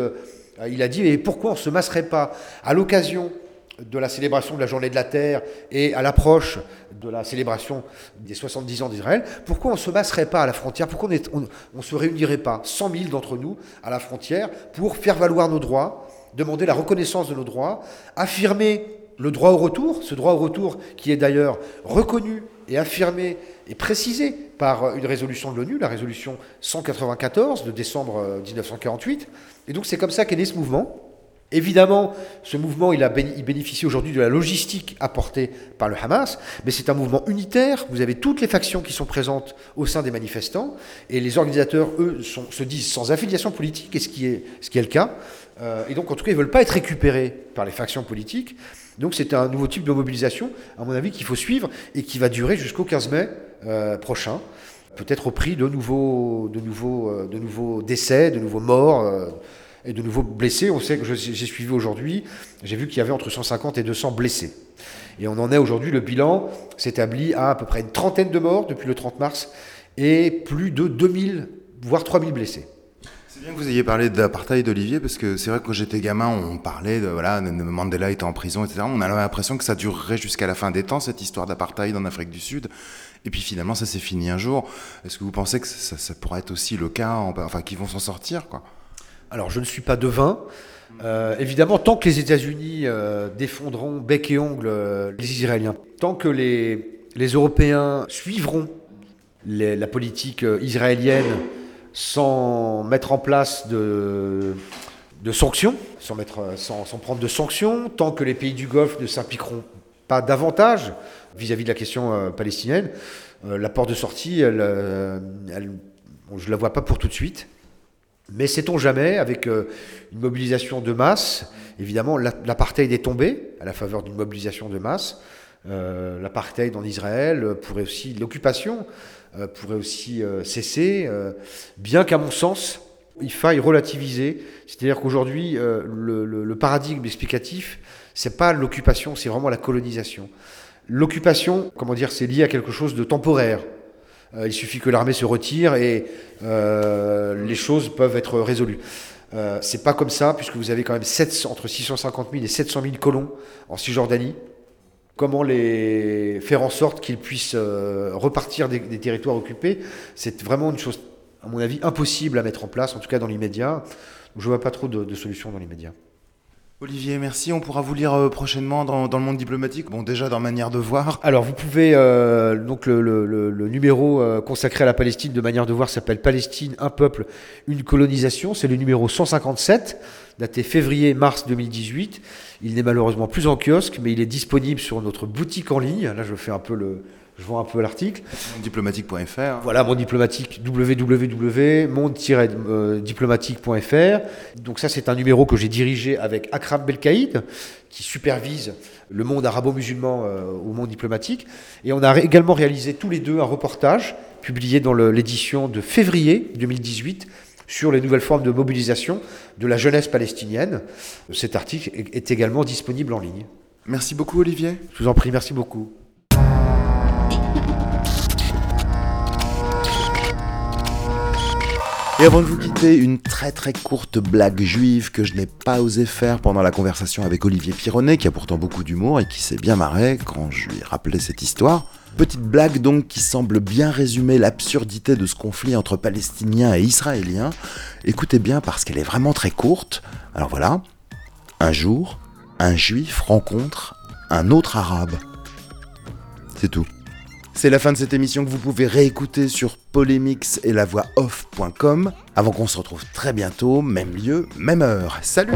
il a dit pourquoi on ne se masserait pas à l'occasion de la célébration de la journée de la Terre et à l'approche de la célébration des 70 ans d'Israël, pourquoi on ne se masserait pas à la frontière? Pourquoi on ne se réunirait pas, 100 000 d'entre nous, à la frontière pour faire valoir nos droits demander la reconnaissance de nos droits, affirmer le droit au retour, ce droit au retour qui est d'ailleurs reconnu et affirmé et précisé par une résolution de l'ONU, la résolution 194 de décembre 1948. Et donc c'est comme ça qu'est né ce mouvement. Évidemment, ce mouvement, il, a bénéficie aujourd'hui de la logistique apportée par le Hamas, mais c'est un mouvement unitaire. Vous avez toutes les factions qui sont présentes au sein des manifestants, et les organisateurs, eux, se disent sans affiliation politique, et ce qui est, le cas. Euh, et donc, en tout cas, ils ne veulent pas être récupérés par les factions politiques. Donc, c'est un nouveau type de mobilisation, à mon avis, qu'il faut suivre et qui va durer jusqu'au 15 mai euh, prochain. Peut-être au prix de nouveaux, euh, décès, de nouveaux morts et de nouveaux blessés. On sait que j'ai suivi aujourd'hui, j'ai vu qu'il y avait entre 150 et 200 blessés. Et on en est aujourd'hui, le bilan s'établit à à peu près une trentaine de morts depuis le 30 mars et plus de 2000, voire 3000 blessés. C'est bien que vous ayez parlé d'apartheid d'Olivier, parce que c'est vrai que quand j'étais gamin, on parlait de voilà, Mandela était en prison, etc. On a l'impression que ça durerait jusqu'à la fin des temps, cette histoire d'apartheid en Afrique du Sud. Et puis finalement, ça s'est fini un jour. Est-ce que vous pensez que ça, pourrait être aussi le cas, en, enfin, qu'ils vont s'en sortir, quoi? Alors, je ne suis pas devin. Euh, évidemment, tant que les États-Unis euh, défendront bec et ongle euh, les Israéliens, tant que les, Européens suivront la politique israélienne sans mettre en place de, sanctions, sans, prendre de sanctions, tant que les pays du Golfe ne s'impliqueront pas davantage vis-à-vis -vis de la question palestinienne, la porte de sortie, je ne la vois pas pour tout de suite. Mais sait-on jamais, avec euh, une mobilisation de masse, évidemment, l'apartheid est tombé à la faveur d'une mobilisation de masse. Euh, l'apartheid en Israël pourrait aussi, l'occupation euh, pourrait aussi euh, cesser, bien qu'à mon sens, il faille relativiser. C'est-à-dire qu'aujourd'hui, le, le, le, paradigme explicatif, c'est pas l'occupation, c'est vraiment la colonisation. L'occupation, comment dire, c'est lié à quelque chose de temporaire. Euh, il suffit que l'armée se retire et euh, les choses peuvent être résolues. Euh, c'est pas comme ça, puisque vous avez quand même 700, entre 650 000 et 700 000 colons en Cisjordanie. Comment les faire en sorte qu'ils puissent euh, repartir des, territoires occupés? C'est vraiment une chose, à mon avis, impossible à mettre en place, en tout cas dans l'immédiat. Je vois pas trop de, de solutions dans l'immédiat. Olivier, merci. On pourra vous lire euh, prochainement dans, le monde diplomatique. Bon, déjà dans Manière de voir. Alors, vous pouvez euh, donc le numéro euh, consacré à la Palestine de Manière de voir s'appelle Palestine, un peuple, une colonisation. C'est le numéro 157, daté février-mars 2018. Il n'est malheureusement plus en kiosque, mais il est disponible sur notre boutique en ligne. Là, je fais un peu le je vois un peu l'article. Diplomatique.fr. Voilà, mon diplomatique, www.monde-diplomatique.fr. Donc ça, c'est un numéro que j'ai dirigé avec Akram Belkaïd, qui supervise le monde arabo-musulman euh, au monde diplomatique. Et on a également réalisé tous les deux un reportage publié dans l'édition de février 2018 sur les nouvelles formes de mobilisation de la jeunesse palestinienne. Cet article est également disponible en ligne. Merci beaucoup Olivier. Je vous en prie, merci beaucoup. Et avant de vous quitter, une très très courte blague juive que je n'ai pas osé faire pendant la conversation avec Olivier Pironnet, qui a pourtant beaucoup d'humour et qui s'est bien marré quand je lui ai rappelé cette histoire. Petite blague donc qui semble bien résumer l'absurdité de ce conflit entre Palestiniens et Israéliens. Écoutez bien parce qu'elle est vraiment très courte. Alors voilà. Un jour, un juif rencontre un autre arabe. C'est tout. C'est la fin de cette émission que vous pouvez réécouter sur polémix et la voix off.com avant qu'on se retrouve très bientôt, même lieu, même heure. Salut